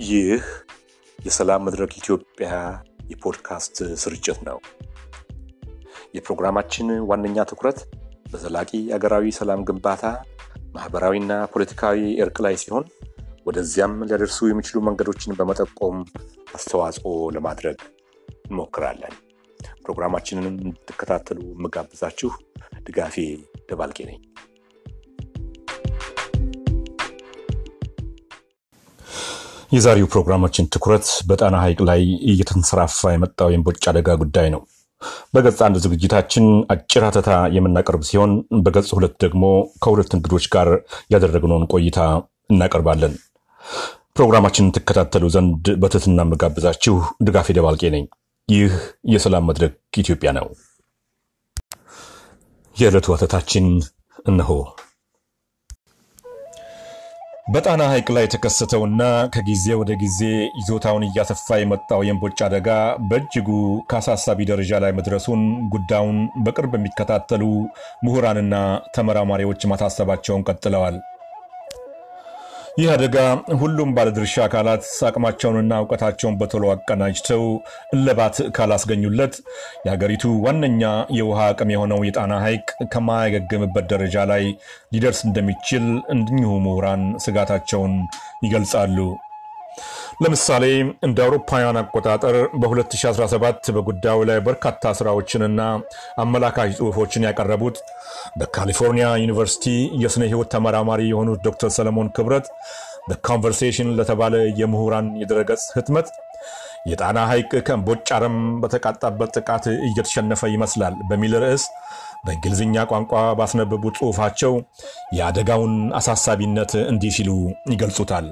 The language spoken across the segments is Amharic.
ይህ የሰላም መድረክ ኢትዮጵያ የፖድካስት ስርጭት ነው። የፕሮግራማችን ዋነኛ ትኩረት በዘላቂ አገራዊ ሰላም ግንባታ፣ ማህበራዊና ፖለቲካዊ እርቅ ላይ ሲሆን ወደዚያም ሊያደርሱ የሚችሉ መንገዶችን በመጠቆም አስተዋጽኦ ለማድረግ እንሞክራለን። ፕሮግራማችንን እንድትከታተሉ የምጋብዛችሁ ድጋፌ ደባልቄ ነኝ። የዛሬው ፕሮግራማችን ትኩረት በጣና ሐይቅ ላይ እየተንሰራፋ የመጣው የእምቦጭ አደጋ ጉዳይ ነው። በገጽ አንድ ዝግጅታችን አጭር ሀተታ የምናቀርብ ሲሆን በገጽ ሁለት ደግሞ ከሁለት እንግዶች ጋር ያደረግነውን ቆይታ እናቀርባለን። ፕሮግራማችንን ትከታተሉ ዘንድ በትህትና የምጋብዛችሁ ድጋፌ ደባልቄ ነኝ። ይህ የሰላም መድረክ ኢትዮጵያ ነው። የዕለቱ ሀተታችን እነሆ። በጣና ሐይቅ ላይ የተከሰተውና ከጊዜ ወደ ጊዜ ይዞታውን እያሰፋ የመጣው የእምቦጭ አደጋ በእጅጉ ከአሳሳቢ ደረጃ ላይ መድረሱን ጉዳዩን በቅርብ የሚከታተሉ ምሁራንና ተመራማሪዎች ማሳሰባቸውን ቀጥለዋል። ይህ አደጋ ሁሉም ባለድርሻ አካላት አቅማቸውንና እውቀታቸውን በቶሎ አቀናጅተው እልባት ካላስገኙለት የሀገሪቱ ዋነኛ የውሃ አቅም የሆነው የጣና ሐይቅ ከማያገግምበት ደረጃ ላይ ሊደርስ እንደሚችል እኒሁ ምሁራን ስጋታቸውን ይገልጻሉ። ለምሳሌ እንደ አውሮፓውያን አቆጣጠር በ2017 በጉዳዩ ላይ በርካታ ስራዎችንና አመላካች ጽሑፎችን ያቀረቡት በካሊፎርኒያ ዩኒቨርሲቲ የሥነ ሕይወት ተመራማሪ የሆኑት ዶክተር ሰለሞን ክብረት በ Conversation ለተባለ የምሁራን የድረገጽ ህትመት የጣና ሐይቅ ከእምቦጭ አረም በተቃጣበት ጥቃት እየተሸነፈ ይመስላል በሚል ርዕስ በእንግሊዝኛ ቋንቋ ባስነበቡ ጽሑፋቸው የአደጋውን አሳሳቢነት እንዲህ ሲሉ ይገልጹታል።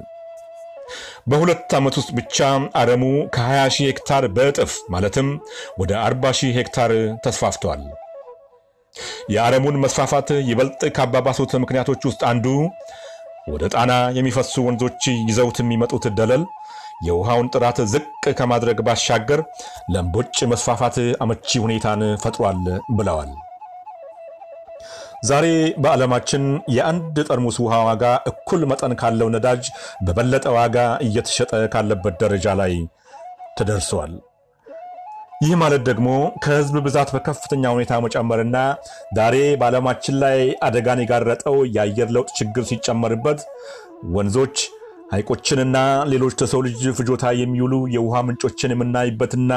በሁለት ዓመት ውስጥ ብቻ አረሙ ከ20 ሺህ ሄክታር በእጥፍ ማለትም ወደ 40 ሺህ ሄክታር ተስፋፍቷል። የአረሙን መስፋፋት ይበልጥ ካባባሱት ምክንያቶች ውስጥ አንዱ ወደ ጣና የሚፈሱ ወንዞች ይዘውት የሚመጡት ደለል የውሃውን ጥራት ዝቅ ከማድረግ ባሻገር ለእምቦጭ መስፋፋት አመቺ ሁኔታን ፈጥሯል ብለዋል። ዛሬ በዓለማችን የአንድ ጠርሙስ ውሃ ዋጋ እኩል መጠን ካለው ነዳጅ በበለጠ ዋጋ እየተሸጠ ካለበት ደረጃ ላይ ተደርሷል። ይህ ማለት ደግሞ ከሕዝብ ብዛት በከፍተኛ ሁኔታ መጨመርና ዛሬ በዓለማችን ላይ አደጋን የጋረጠው የአየር ለውጥ ችግር ሲጨመርበት ወንዞች ሐይቆችንና ሌሎች ለሰው ልጅ ፍጆታ የሚውሉ የውሃ ምንጮችን የምናይበትና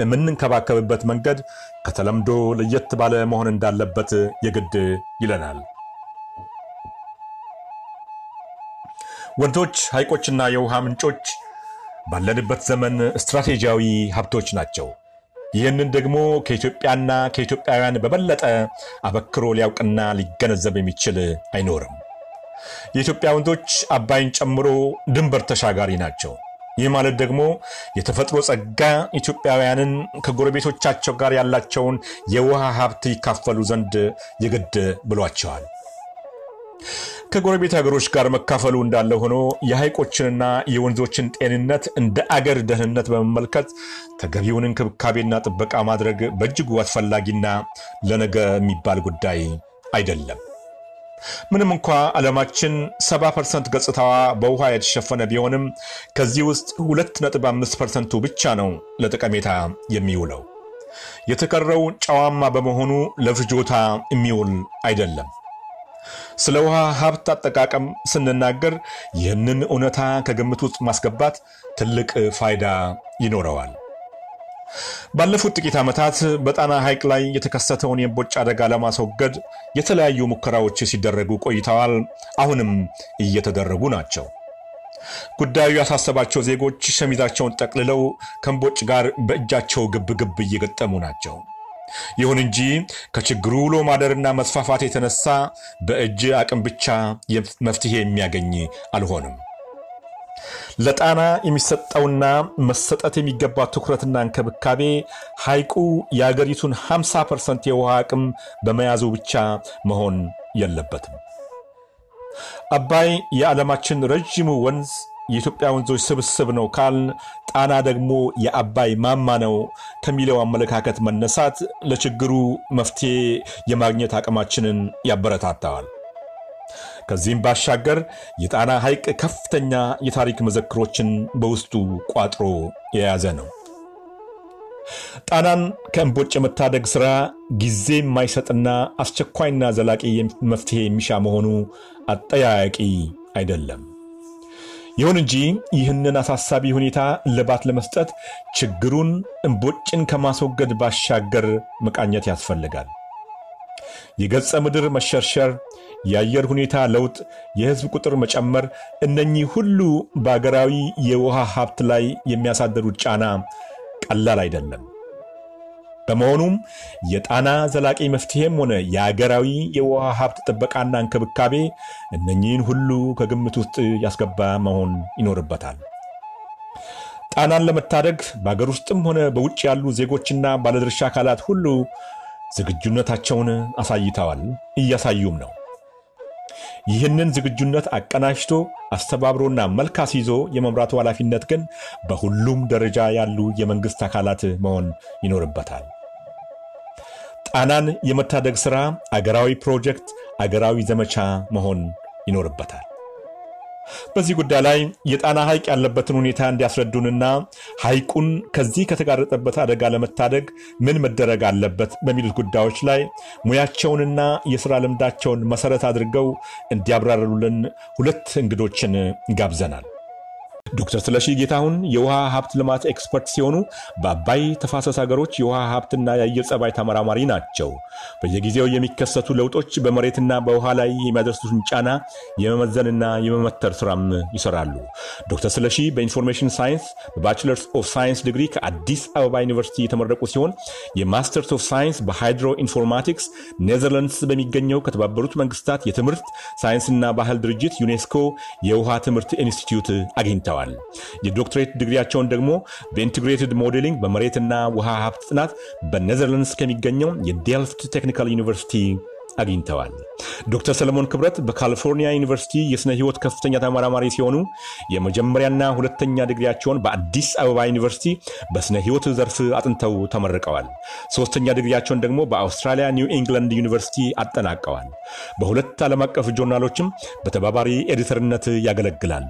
የምንንከባከብበት መንገድ ከተለምዶ ለየት ባለ መሆን እንዳለበት የግድ ይለናል። ወንዞች፣ ሐይቆችና የውሃ ምንጮች ባለንበት ዘመን ስትራቴጂያዊ ሀብቶች ናቸው። ይህንን ደግሞ ከኢትዮጵያና ከኢትዮጵያውያን በበለጠ አበክሮ ሊያውቅና ሊገነዘብ የሚችል አይኖርም። የኢትዮጵያ ወንዞች አባይን ጨምሮ ድንበር ተሻጋሪ ናቸው። ይህ ማለት ደግሞ የተፈጥሮ ጸጋ ኢትዮጵያውያንን ከጎረቤቶቻቸው ጋር ያላቸውን የውሃ ሀብት ይካፈሉ ዘንድ የግድ ብሏቸዋል። ከጎረቤት ሀገሮች ጋር መካፈሉ እንዳለ ሆኖ የሐይቆችንና የወንዞችን ጤንነት እንደ አገር ደህንነት በመመልከት ተገቢውን እንክብካቤና ጥበቃ ማድረግ በእጅጉ አስፈላጊና ለነገ የሚባል ጉዳይ አይደለም። ምንም እንኳ ዓለማችን 70 percent ገጽታዋ በውሃ የተሸፈነ ቢሆንም ከዚህ ውስጥ 2.5 percent ኡ ብቻ ነው ለጠቀሜታ የሚውለው። የተቀረው ጨዋማ በመሆኑ ለፍጆታ የሚውል አይደለም። ስለ ውሃ ሀብት አጠቃቀም ስንናገር ይህንን እውነታ ከግምት ውስጥ ማስገባት ትልቅ ፋይዳ ይኖረዋል። ባለፉት ጥቂት ዓመታት በጣና ሐይቅ ላይ የተከሰተውን የእምቦጭ አደጋ ለማስወገድ የተለያዩ ሙከራዎች ሲደረጉ ቆይተዋል። አሁንም እየተደረጉ ናቸው። ጉዳዩ ያሳሰባቸው ዜጎች ሸሚዛቸውን ጠቅልለው ከእምቦጭ ጋር በእጃቸው ግብ ግብ እየገጠሙ ናቸው። ይሁን እንጂ ከችግሩ ውሎ ማደርና መስፋፋት የተነሳ በእጅ አቅም ብቻ መፍትሄ የሚያገኝ አልሆነም። ለጣና የሚሰጠውና መሰጠት የሚገባ ትኩረትና እንክብካቤ ሐይቁ የአገሪቱን 50 percent የውሃ አቅም በመያዙ ብቻ መሆን የለበትም። አባይ የዓለማችን ረዥሙ ወንዝ የኢትዮጵያ ወንዞች ስብስብ ነው ካልን ጣና ደግሞ የአባይ ማማ ነው ከሚለው አመለካከት መነሳት ለችግሩ መፍትሄ የማግኘት አቅማችንን ያበረታታዋል። ከዚህም ባሻገር የጣና ሐይቅ ከፍተኛ የታሪክ መዘክሮችን በውስጡ ቋጥሮ የያዘ ነው። ጣናን ከእምቦጭ የመታደግ ሥራ ጊዜ የማይሰጥና አስቸኳይና ዘላቂ መፍትሄ የሚሻ መሆኑ አጠያያቂ አይደለም። ይሁን እንጂ ይህንን አሳሳቢ ሁኔታ እልባት ለመስጠት ችግሩን እምቦጭን ከማስወገድ ባሻገር መቃኘት ያስፈልጋል። የገጸ ምድር መሸርሸር፣ የአየር ሁኔታ ለውጥ፣ የሕዝብ ቁጥር መጨመር፣ እነኚህ ሁሉ በአገራዊ የውሃ ሀብት ላይ የሚያሳደሩት ጫና ቀላል አይደለም። በመሆኑም የጣና ዘላቂ መፍትሄም ሆነ የአገራዊ የውሃ ሀብት ጥበቃና እንክብካቤ እነኚህን ሁሉ ከግምት ውስጥ ያስገባ መሆን ይኖርበታል። ጣናን ለመታደግ በአገር ውስጥም ሆነ በውጭ ያሉ ዜጎችና ባለድርሻ አካላት ሁሉ ዝግጁነታቸውን አሳይተዋል፣ እያሳዩም ነው። ይህንን ዝግጁነት አቀናጅቶ አስተባብሮና መልክ አስይዞ የመምራቱ ኃላፊነት ግን በሁሉም ደረጃ ያሉ የመንግሥት አካላት መሆን ይኖርበታል። ጣናን የመታደግ ሥራ አገራዊ ፕሮጀክት፣ አገራዊ ዘመቻ መሆን ይኖርበታል። በዚህ ጉዳይ ላይ የጣና ሐይቅ ያለበትን ሁኔታ እንዲያስረዱንና ሐይቁን ከዚህ ከተጋረጠበት አደጋ ለመታደግ ምን መደረግ አለበት በሚሉት ጉዳዮች ላይ ሙያቸውንና የሥራ ልምዳቸውን መሠረት አድርገው እንዲያብራሩልን ሁለት እንግዶችን ጋብዘናል። ዶክተር ስለሺ ጌታሁን የውሃ ሀብት ልማት expert ሲሆኑ በአባይ ተፋሰስ ሀገሮች የውሃ ሀብትና የአየር ጸባይ ተመራማሪ ናቸው። በየጊዜው የሚከሰቱ ለውጦች በመሬትና በውሃ ላይ የሚያደርሱትን ጫና የመመዘንና የመመተር ስራም ይሰራሉ። ዶክተር ስለሺ በ information science በ bachelor's of science ዲግሪ ከአዲስ አበባ ዩኒቨርሲቲ የተመረቁ ሲሆን የ master's of science በ hydroinformatics ኔዘርላንድስ በሚገኘው ከተባበሩት መንግስታት የትምህርት ሳይንስና ባህል ድርጅት ዩኔስኮ የውሃ ትምህርት ኢንስቲትዩት አግኝተዋል። የዶክትሬት ዲግሪያቸውን ደግሞ በ integrated modeling በመሬትና ውሃ ሀብት ጥናት በኔዘርላንድስ ከሚገኘው የዴልፍት ቴክኒካል ዩኒቨርሲቲ አግኝተዋል። ዶክተር ሰለሞን ክብረት በካሊፎርኒያ ዩኒቨርሲቲ የሥነ ሕይወት ከፍተኛ ተመራማሪ ሲሆኑ የመጀመሪያና ሁለተኛ ዲግሪያቸውን በአዲስ አበባ ዩኒቨርሲቲ በሥነ ሕይወት ዘርፍ አጥንተው ተመርቀዋል። ሦስተኛ ዲግሪያቸውን ደግሞ በአውስትራሊያ ኒው ኢንግላንድ ዩኒቨርሲቲ አጠናቀዋል። በሁለት ዓለም አቀፍ ጆርናሎችም በተባባሪ editor ነት ያገለግላሉ።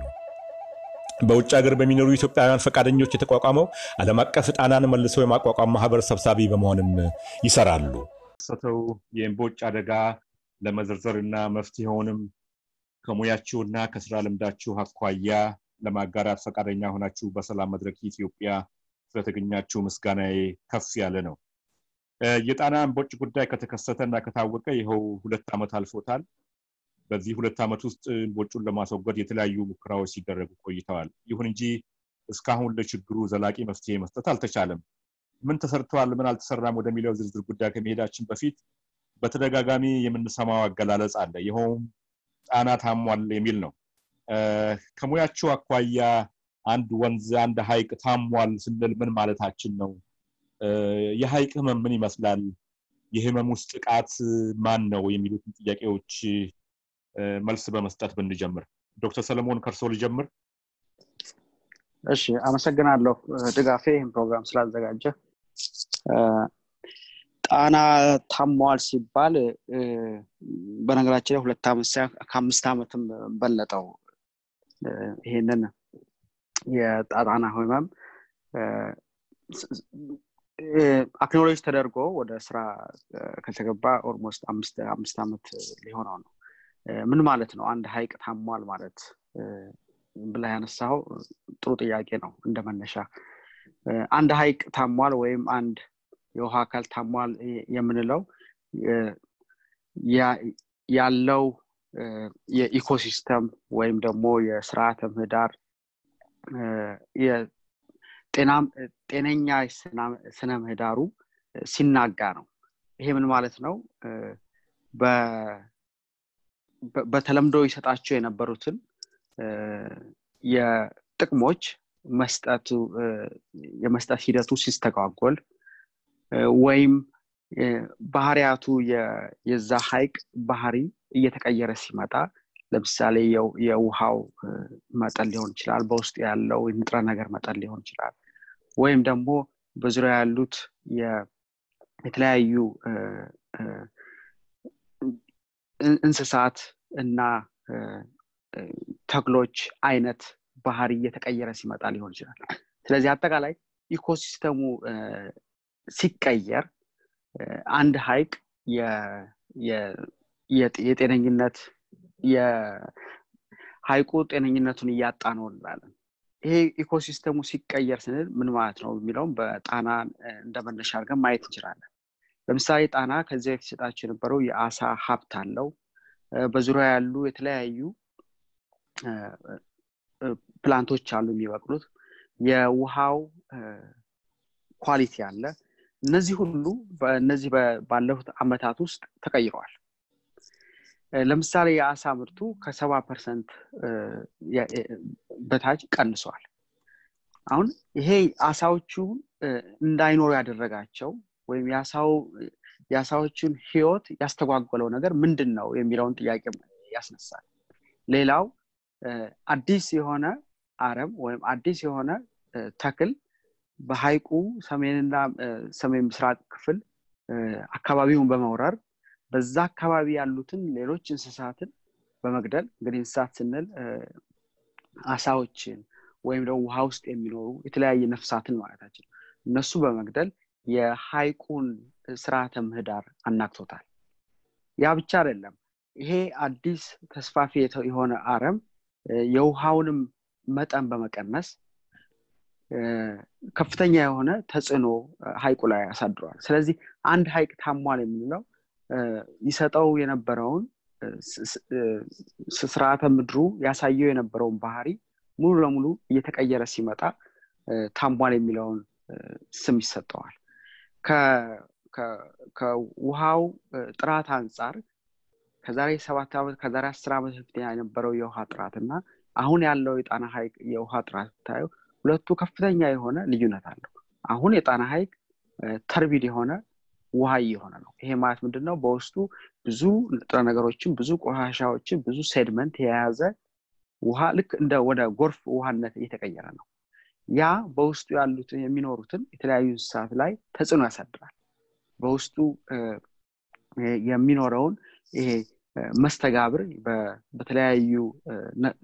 በውጭ ሀገር በሚኖሩ ኢትዮጵያውያን ፈቃደኞች የተቋቋመው ዓለም አቀፍ ጣናን መልሶ የማቋቋም ማህበር ሰብሳቢ በመሆንም ይሰራሉ። ሰተው የእምቦጭ አደጋ ለመዘርዘር እና መፍትሄውንም ከሙያችሁና ከስራ ልምዳችሁ አኳያ ለማጋራት ፈቃደኛ ሆናችሁ በሰላም መድረክ ኢትዮጵያ ስለተገኛችሁ ምስጋናዬ ከፍ ያለ ነው። የጣና እምቦጭ ጉዳይ ከተከሰተ እና ከታወቀ ይኸው ሁለት ዓመት አልፎታል። በዚህ ሁለት ዓመት ውስጥ እምቦጩን ለማስወገድ የተለያዩ ሙከራዎች ሲደረጉ ቆይተዋል። ይሁን እንጂ እስካሁን ለችግሩ ዘላቂ መፍትሄ መስጠት አልተቻለም። ምን ተሰርተዋል፣ ምን አልተሰራም ወደሚለው ዝርዝር ጉዳይ ከመሄዳችን በፊት በተደጋጋሚ የምንሰማው አገላለጽ አለ። ይኸውም ጣና ታሟል የሚል ነው። ከሙያቸው አኳያ አንድ ወንዝ፣ አንድ ሐይቅ ታሟል ስንል ምን ማለታችን ነው? የሐይቅ ህመም ምን ይመስላል? የህመም ውስጥ ጥቃት ማን ነው? የሚሉትን ጥያቄዎች መልስ በመስጠት ብንጀምር። ዶክተር ሰለሞን ከርሶ ልጀምር። እሺ፣ አመሰግናለሁ ድጋፌ ይህን ፕሮግራም ስላዘጋጀ። ጣና ታሟል ሲባል በነገራችን ላይ ሁለት ከአምስት ዓመትም በለጠው ይሄንን የጣና ህመም አክኖሎጂ ተደርጎ ወደ ስራ ከተገባ almost አምስት ዓመት ሊሆነው ነው። ምን ማለት ነው? አንድ ሀይቅ ታሟል ማለት ብላ ያነሳው ጥሩ ጥያቄ ነው እንደ መነሻ። አንድ ሀይቅ ታሟል ወይም አንድ የውሃ አካል ታሟል የምንለው ያለው የ ecosystem ወይም ደግሞ የስርዓተ ምህዳር ጤነኛ ስነ ምህዳሩ ሲናጋ ነው። ይሄ ምን ማለት ነው በተለምዶ ይሰጣቸው የነበሩትን የጥቅሞች መስጠቱ የመስጠት ሂደቱ ሲስተጓጎል ወይም ባህሪያቱ የዛ ሀይቅ ባህሪ እየተቀየረ ሲመጣ ለምሳሌ የውሃው መጠን ሊሆን ይችላል በውስጡ ያለው ንጥረ ነገር መጠን ሊሆን ይችላል ወይም ደግሞ በዙሪያ ያሉት የተለያዩ እንስሳት እና ተክሎች አይነት ባህሪ እየተቀየረ ሲመጣ ሊሆን ይችላል። ስለዚህ አጠቃላይ ኢኮሲስተሙ ሲቀየር አንድ ሀይቅ የጤነኝነት ሀይቁ ጤነኝነቱን እያጣ ነው እንላለን። ይሄ ecosystem ኡ ሲቀየር ስንል ምን ማለት ነው የሚለውም በጣና እንደ መነሻ አድርገን ማየት እንችላለን። ለምሳሌ ጣና ከዚያ በፊት ሰጣቸው የነበረው የአሳ ሀብት አለው በዙሪያ ያሉ የተለያዩ plant ኦች አሉ የሚበቅሉት። የውሃው quality አለ። እነዚህ ሁሉ እነዚህ ባለፉት አመታት ውስጥ ተቀይረዋል። ለምሳሌ የአሳ ምርቱ ከሰባ percent በታች ቀንሷል። አሁን ይሄ አሳዎቹ እንዳይኖሩ ያደረጋቸው ወይም የአሳዎቹን ህይወት ያስተጓጎለው ነገር ምንድን ነው የሚለውን ጥያቄ ያስነሳል። ሌላው አዲስ የሆነ አረም ወይም አዲስ የሆነ ተክል በሀይቁ ሰሜንና ሰሜን ምስራቅ ክፍል አካባቢውን በመውረር በዛ አካባቢ ያሉትን ሌሎች እንስሳትን በመግደል እንግዲህ እንስሳት ስንል አሳዎችን ወይም ደግሞ ውሃ ውስጥ የሚኖሩ የተለያየ ነፍሳትን ማለታችን እነሱ በመግደል የሀይቁን ስርዓተ ምህዳር አናግቶታል ያ ብቻ አይደለም። ይሄ አዲስ ተስፋፊ የሆነ አረም የውሃውንም መጠን በመቀነስ ከፍተኛ የሆነ ተጽዕኖ ሀይቁ ላይ ያሳድረዋል ስለዚህ አንድ ሀይቅ ታሟል የምንለው ይሰጠው የነበረውን ስርዓተ ምድሩ ያሳየው የነበረውን ባህሪ ሙሉ ለሙሉ እየተቀየረ ሲመጣ ታሟል የሚለውን ስም ይሰጠዋል ከውሃው ጥራት አንጻር ከዛሬ ሰባት ዓመት ከዛሬ አስር ዓመት በፊት የነበረው የውሃ ጥራት እና አሁን ያለው የጣና ሀይቅ የውሃ ጥራት ብታየው ሁለቱ ከፍተኛ የሆነ ልዩነት አለው። አሁን የጣና ሀይቅ turbid የሆነ ውሃ እየሆነ ነው። ይሄ ማለት ምንድን ነው በውስጡ ብዙ ንጥረ ነገሮችን ብዙ ቆሻሻዎችን ብዙ sediment የያዘ ውሃ ልክ እንደ ወደ ጎርፍ ውሃነት እየተቀየረ ነው ያ በውስጡ ያሉትን የሚኖሩትን የተለያዩ እንስሳት ላይ ተጽዕኖ ያሳድራል። በውስጡ የሚኖረውን ይሄ መስተጋብር በተለያዩ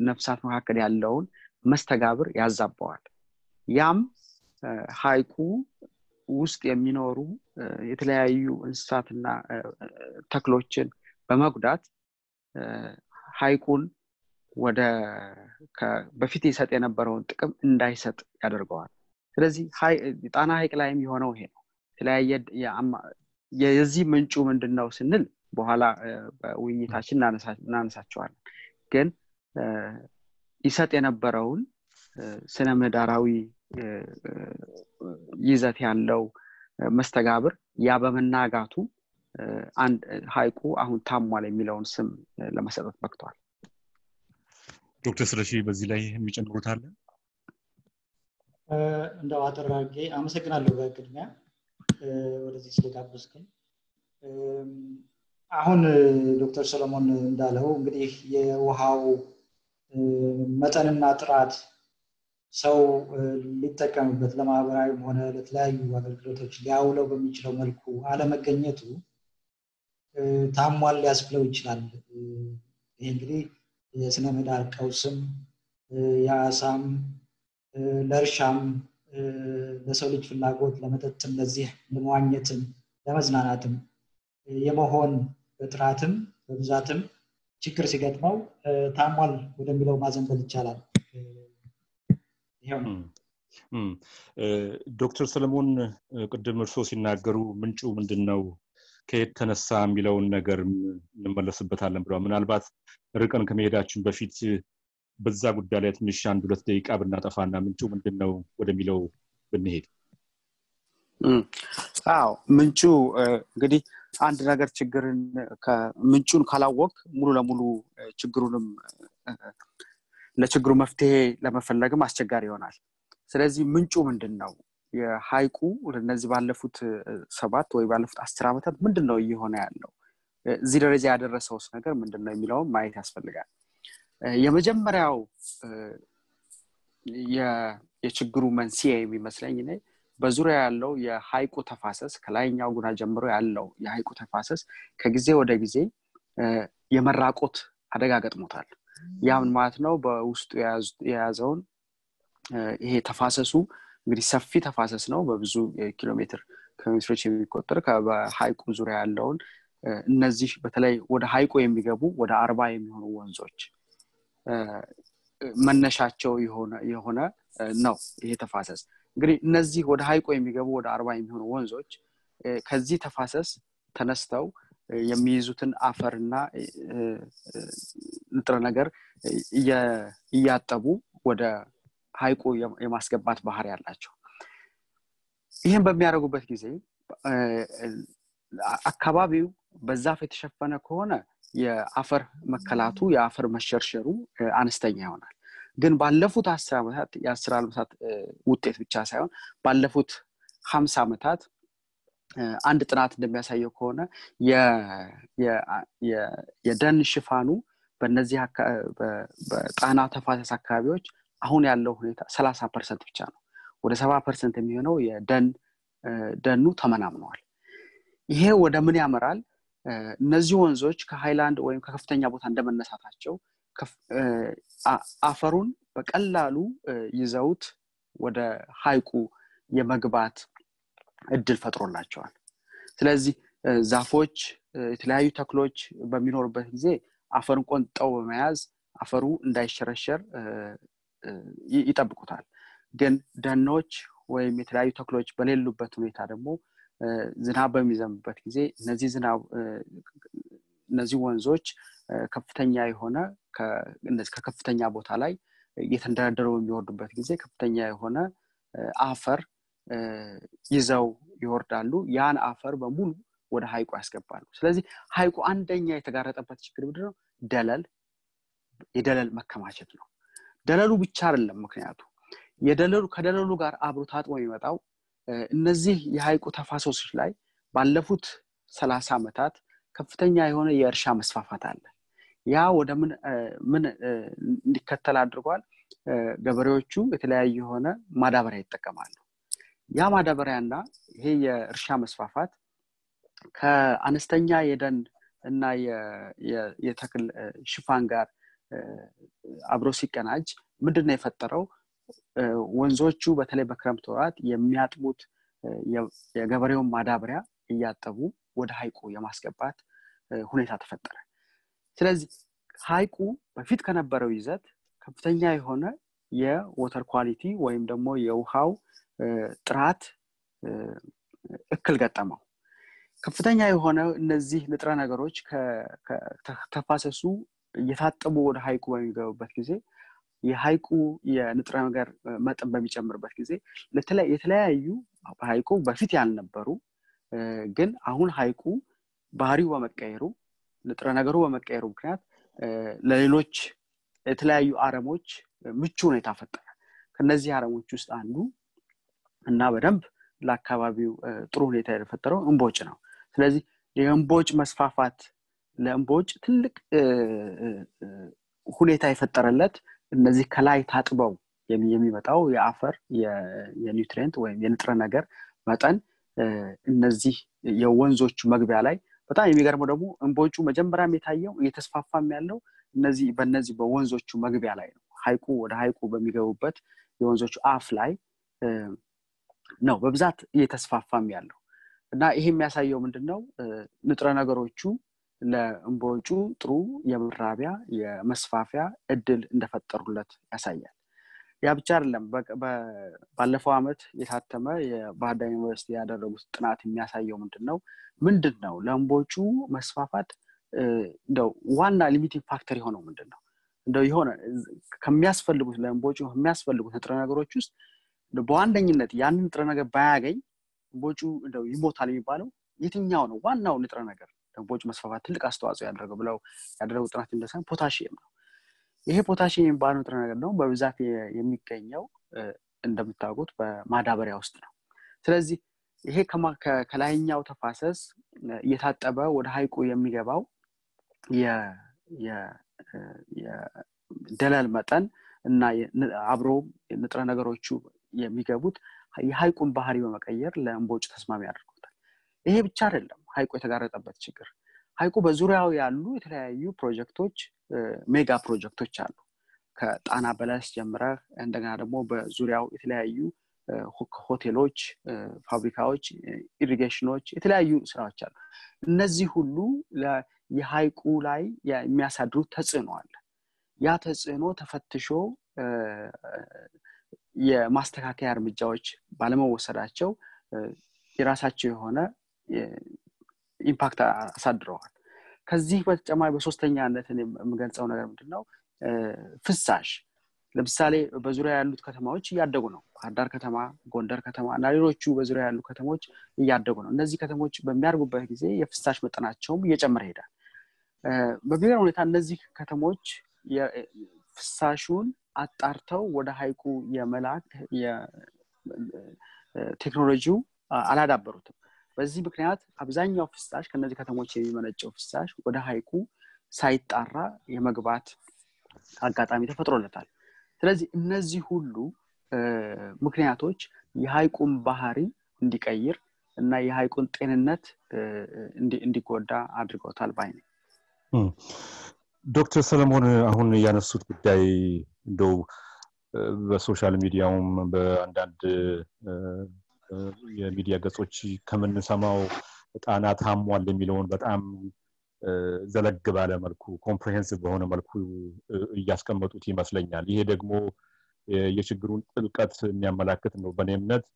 ነፍሳት መካከል ያለውን መስተጋብር ያዛባዋል። ያም ሀይቁ ውስጥ የሚኖሩ የተለያዩ እንስሳትና ተክሎችን በመጉዳት በሀይቁን ወደ በፊት ይሰጥ የነበረውን ጥቅም እንዳይሰጥ ያደርገዋል። ስለዚህ ጣና ሀይቅ ላይ የሚሆነው ይሄ ነው። የተለያየ የዚህ ምንጩ ምንድን ነው ስንል በኋላ በውይይታችን እናነሳቸዋለን። ግን ይሰጥ የነበረውን ስነ ምህዳራዊ ይዘት ያለው መስተጋብር ያ በመናጋቱ ሀይቁ አሁን ታሟል የሚለውን ስም ለመሰጠት በቅተዋል ዶክተር ስለሺ በዚህ ላይ የሚጨምሩት አለ? እንደው አጠር አመሰግናለሁ በቅድሚያ። ወደዚህ ስለጋበዝከኝ። አሁን ዶክተር ሰለሞን እንዳለው እንግዲህ የውሃው መጠንና ጥራት ሰው ሊጠቀምበት ለማህበራዊም ሆነ ለተለያዩ አገልግሎቶች ሊያውለው በሚችለው መልኩ አለመገኘቱ ታሟል ሊያስብለው ይችላል። ይህ እንግዲህ የስነ ምህዳር ቀውስም የአሳም ለእርሻም ለሰው ልጅ ፍላጎት ለመጠጥም ለዚህ ለመዋኘትም ለመዝናናትም የመሆን በጥራትም በብዛትም ችግር ሲገጥመው ታሟል ወደሚለው ማዘንበል ይቻላል። ዶክተር ሰለሞን ቅድም እርስዎ ሲናገሩ ምንጩ ምንድን ነው ከየት ተነሳ የሚለውን ነገር እንመለስበታለን ብለዋል። ምናልባት ርቀን ከመሄዳችን በፊት በዛ ጉዳይ ላይ ትንሽ አንድ ሁለት ደቂቃ ብናጠፋና ምንጩ ምንድን ነው ወደሚለው ብንሄድ። አዎ ምንጩ እንግዲህ አንድ ነገር ችግርን ምንጩን ካላወቅ ሙሉ ለሙሉ ችግሩንም ለችግሩ መፍትሄ ለመፈለግም አስቸጋሪ ይሆናል። ስለዚህ ምንጩ ምንድን ነው የሀይቁ እነዚህ ባለፉት ሰባት ወይ ባለፉት አስር ዓመታት ምንድን ነው እየሆነ ያለው? እዚህ ደረጃ ያደረሰውስ ነገር ምንድን ነው የሚለውን ማየት ያስፈልጋል። የመጀመሪያው የችግሩ መንስኤ የሚመስለኝ እኔ በዙሪያ ያለው የሀይቁ ተፋሰስ ከላይኛው ጉና ጀምሮ ያለው የሀይቁ ተፋሰስ ከጊዜ ወደ ጊዜ የመራቆት አደጋ ገጥሞታል። ያምን ማለት ነው በውስጡ የያዘውን ይሄ ተፋሰሱ እንግዲህ ሰፊ ተፋሰስ ነው። በብዙ ኪሎ ሜትር ኪሎሜትሮች የሚቆጠር በሀይቁ ዙሪያ ያለውን እነዚህ በተለይ ወደ ሀይቁ የሚገቡ ወደ አርባ የሚሆኑ ወንዞች መነሻቸው የሆነ ነው ይሄ ተፋሰስ። እንግዲህ እነዚህ ወደ ሀይቁ የሚገቡ ወደ አርባ የሚሆኑ ወንዞች ከዚህ ተፋሰስ ተነስተው የሚይዙትን አፈርና ንጥረ ነገር እያጠቡ ወደ ሀይቁ የማስገባት ባህር ያላቸው ይህን በሚያደርጉበት ጊዜ አካባቢው በዛፍ የተሸፈነ ከሆነ የአፈር መከላቱ የአፈር መሸርሸሩ አነስተኛ ይሆናል። ግን ባለፉት አስር ዓመታት የአስር ዓመታት ውጤት ብቻ ሳይሆን ባለፉት ሀምሳ ዓመታት አንድ ጥናት እንደሚያሳየው ከሆነ የደን ሽፋኑ በነዚህ በጣና ተፋሰስ አካባቢዎች አሁን ያለው ሁኔታ ሰላሳ percent ብቻ ነው። ወደ ሰባ percent የሚሆነው የደን ደኑ ተመናምነዋል። ይሄ ወደ ምን ያመራል? እነዚህ ወንዞች ከሃይላንድ ወይም ከከፍተኛ ቦታ እንደመነሳታቸው አፈሩን በቀላሉ ይዘውት ወደ ሀይቁ የመግባት እድል ፈጥሮላቸዋል። ስለዚህ ዛፎች የተለያዩ ተክሎች በሚኖሩበት ጊዜ አፈርን ቆንጠው በመያዝ አፈሩ እንዳይሸረሸር ይጠብቁታል። ግን ደኖች ወይም የተለያዩ ተክሎች በሌሉበት ሁኔታ ደግሞ ዝናብ በሚዘንብበት ጊዜ እነዚህ ዝናብ እነዚህ ወንዞች ከፍተኛ የሆነ ከከፍተኛ ቦታ ላይ እየተንደረደሩ የሚወርዱበት ጊዜ ከፍተኛ የሆነ አፈር ይዘው ይወርዳሉ። ያን አፈር በሙሉ ወደ ሀይቁ ያስገባሉ። ስለዚህ ሀይቁ አንደኛ የተጋረጠበት ችግር ምንድነው? ደለል የደለል መከማቸት ነው ደለሉ ብቻ አይደለም ምክንያቱ። የደለሉ ከደለሉ ጋር አብሮ ታጥሞ የሚመጣው እነዚህ የሀይቁ ተፋሰሶች ላይ ባለፉት ሰላሳ ዓመታት ከፍተኛ የሆነ የእርሻ መስፋፋት አለ። ያ ወደ ምን እንዲከተል አድርጓል? ገበሬዎቹ የተለያዩ የሆነ ማዳበሪያ ይጠቀማሉ። ያ ማዳበሪያና ይሄ የእርሻ መስፋፋት ከአነስተኛ የደን እና የተክል ሽፋን ጋር አብሮ ሲቀናጅ ምንድን ነው የፈጠረው ወንዞቹ በተለይ በክረምት ወራት የሚያጥቡት የገበሬውን ማዳበሪያ እያጠቡ ወደ ሀይቁ የማስገባት ሁኔታ ተፈጠረ። ስለዚህ ሀይቁ በፊት ከነበረው ይዘት ከፍተኛ የሆነ የ water quality ወይም ደግሞ የውሃው ጥራት እክል ገጠመው። ከፍተኛ የሆነ እነዚህ ንጥረ ነገሮች ከተፋሰሱ እየታጠቡ ወደ ሀይቁ በሚገቡበት ጊዜ የሀይቁ የንጥረ ነገር መጠን በሚጨምርበት ጊዜ የተለያዩ ሀይቁ በፊት ያልነበሩ ግን አሁን ሀይቁ ባህሪው በመቀየሩ ንጥረ ነገሩ በመቀየሩ ምክንያት ለሌሎች የተለያዩ አረሞች ምቹ ሁኔታ ፈጠረ። ከነዚህ አረሞች ውስጥ አንዱ እና በደንብ ለአካባቢው ጥሩ ሁኔታ የፈጠረው እንቦጭ ነው። ስለዚህ የእንቦጭ መስፋፋት ለእንቦጭ ትልቅ ሁኔታ የፈጠረለት እነዚህ ከላይ ታጥበው የሚመጣው የአፈር የኒውትሪንት ወይም የንጥረ ነገር መጠን እነዚህ የወንዞቹ መግቢያ ላይ በጣም የሚገርመው ደግሞ እንቦጩ መጀመሪያም የታየው እየተስፋፋም ያለው እነዚህ በእነዚህ በወንዞቹ መግቢያ ላይ ነው። ሀይቁ ወደ ሀይቁ በሚገቡበት የወንዞቹ አፍ ላይ ነው በብዛት እየተስፋፋም ያለው። እና ይሄ የሚያሳየው ምንድን ነው ንጥረ ነገሮቹ ለእንቦጩ ጥሩ የመራቢያ የመስፋፊያ እድል እንደፈጠሩለት ያሳያል። ያ ብቻ አይደለም ባለፈው ዓመት የታተመ የባህርዳር ዩኒቨርሲቲ ያደረጉት ጥናት የሚያሳየው ምንድን ነው ምንድን ነው ለእንቦጩ መስፋፋት ዋና limiting factor የሆነው ምንድን ነው እንደው የሆነ ከሚያስፈልጉት ለእንቦጩ ከሚያስፈልጉት ንጥረ ነገሮች ውስጥ በዋነኝነት ያንን ንጥረ ነገር ባያገኝ እንደው ይሞታል የሚባለው የትኛው ነው? ዋናው ንጥረ ነገር ለእንቦጩ መስፋፋት ትልቅ አስተዋጽኦ ያደረገው ብለው ያደረጉ ጥናት እንደሳን ፖታሽየም ነው። ይሄ ፖታሽየም የሚባለው ንጥረ ነገር ደግሞ በብዛት የሚገኘው እንደምታውቁት በማዳበሪያ ውስጥ ነው። ስለዚህ ይሄ ከላይኛው ተፋሰስ እየታጠበ ወደ ሀይቁ የሚገባው የደለል መጠን እና አብሮ ንጥረ ነገሮቹ የሚገቡት የሀይቁን ባህሪ በመቀየር ለእንቦጭ ተስማሚ ያደርጉታል ይሄ ብቻ አይደለም ሀይቁ የተጋረጠበት ችግር። ሀይቁ በዙሪያው ያሉ የተለያዩ ፕሮጀክቶች mega ፕሮጀክቶች አሉ። ከጣና በለስ ጀምረህ እንደገና ደግሞ በዙሪያው የተለያዩ ሆቴሎች ፋብሪካዎች irrigation ኦች የተለያዩ ስራዎች አሉ። እነዚህ ሁሉ የሀይቁ ላይ የሚያሳድሩት ተጽዕኖ አለ። ያ ተጽዕኖ ተፈትሾ የማስተካከያ እርምጃዎች ባለመወሰዳቸው የራሳቸው የሆነ impact አሳድረዋል። ከዚህ በተጨማሪ በሶስተኛነት የምገልጸው ነገር ምንድን ነው ፍሳሽ። ለምሳሌ በዙሪያ ያሉት ከተማዎች እያደጉ ነው። ባህርዳር ከተማ ጎንደር ከተማ እና ሌሎቹ በዙሪያ ያሉ ከተሞች እያደጉ ነው። እነዚህ ከተሞች በሚያድጉበት ጊዜ የፍሳሽ መጠናቸውም እየጨመረ ይሄዳል። በሚገርም ሁኔታ እነዚህ ከተሞች ፍሳሹን አጣርተው ወደ ሀይቁ የመላክ ቴክኖሎጂው አላዳበሩትም በዚህ ምክንያት አብዛኛው ፍሳሽ ከነዚህ ከተሞች የሚመነጨው ፍሳሽ ወደ ሀይቁ ሳይጣራ የመግባት አጋጣሚ ተፈጥሮለታል። ስለዚህ እነዚህ ሁሉ ምክንያቶች የሀይቁን ባህሪ እንዲቀይር እና የሀይቁን ጤንነት እንዲጎዳ አድርገውታል ባይ ነኝ። ዶክተር ሰለሞን አሁን ያነሱት ጉዳይ እንደው በ social media ውም በአንዳንድ የሚዲያ ገጾች ከምንሰማው ጣና ታሟል የሚለውን በጣም ዘለግ ባለ መልኩ comprehensive በሆነ መልኩ እያስቀመጡት ይመስለኛል። ይሄ ደግሞ የችግሩን ጥልቀት የሚያመላክት ነው። በእኔ እምነት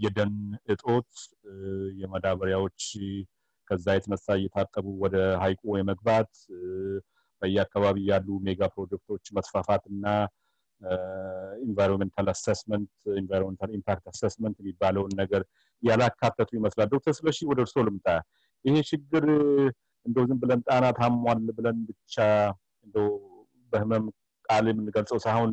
የደን እጦት የማዳበሪያዎች ከዛ የተነሳ እየታጠቡ ወደ ሀይቁ የመግባት በየአካባቢ ያሉ mega ፕሮጀክቶች መስፋፋት እና environmental assessment environmental impact assessment የሚባለውን ነገር ያላካተቱ ይመስላል። ዶክተር ስለሺ ወደ እርሶ ልምጣ። ይሄ ችግር እንደው ዝም ብለን ጣና ታሟል ብለን ብቻ እንደው በህመም ቃል የምንገልጸው ሳይሆን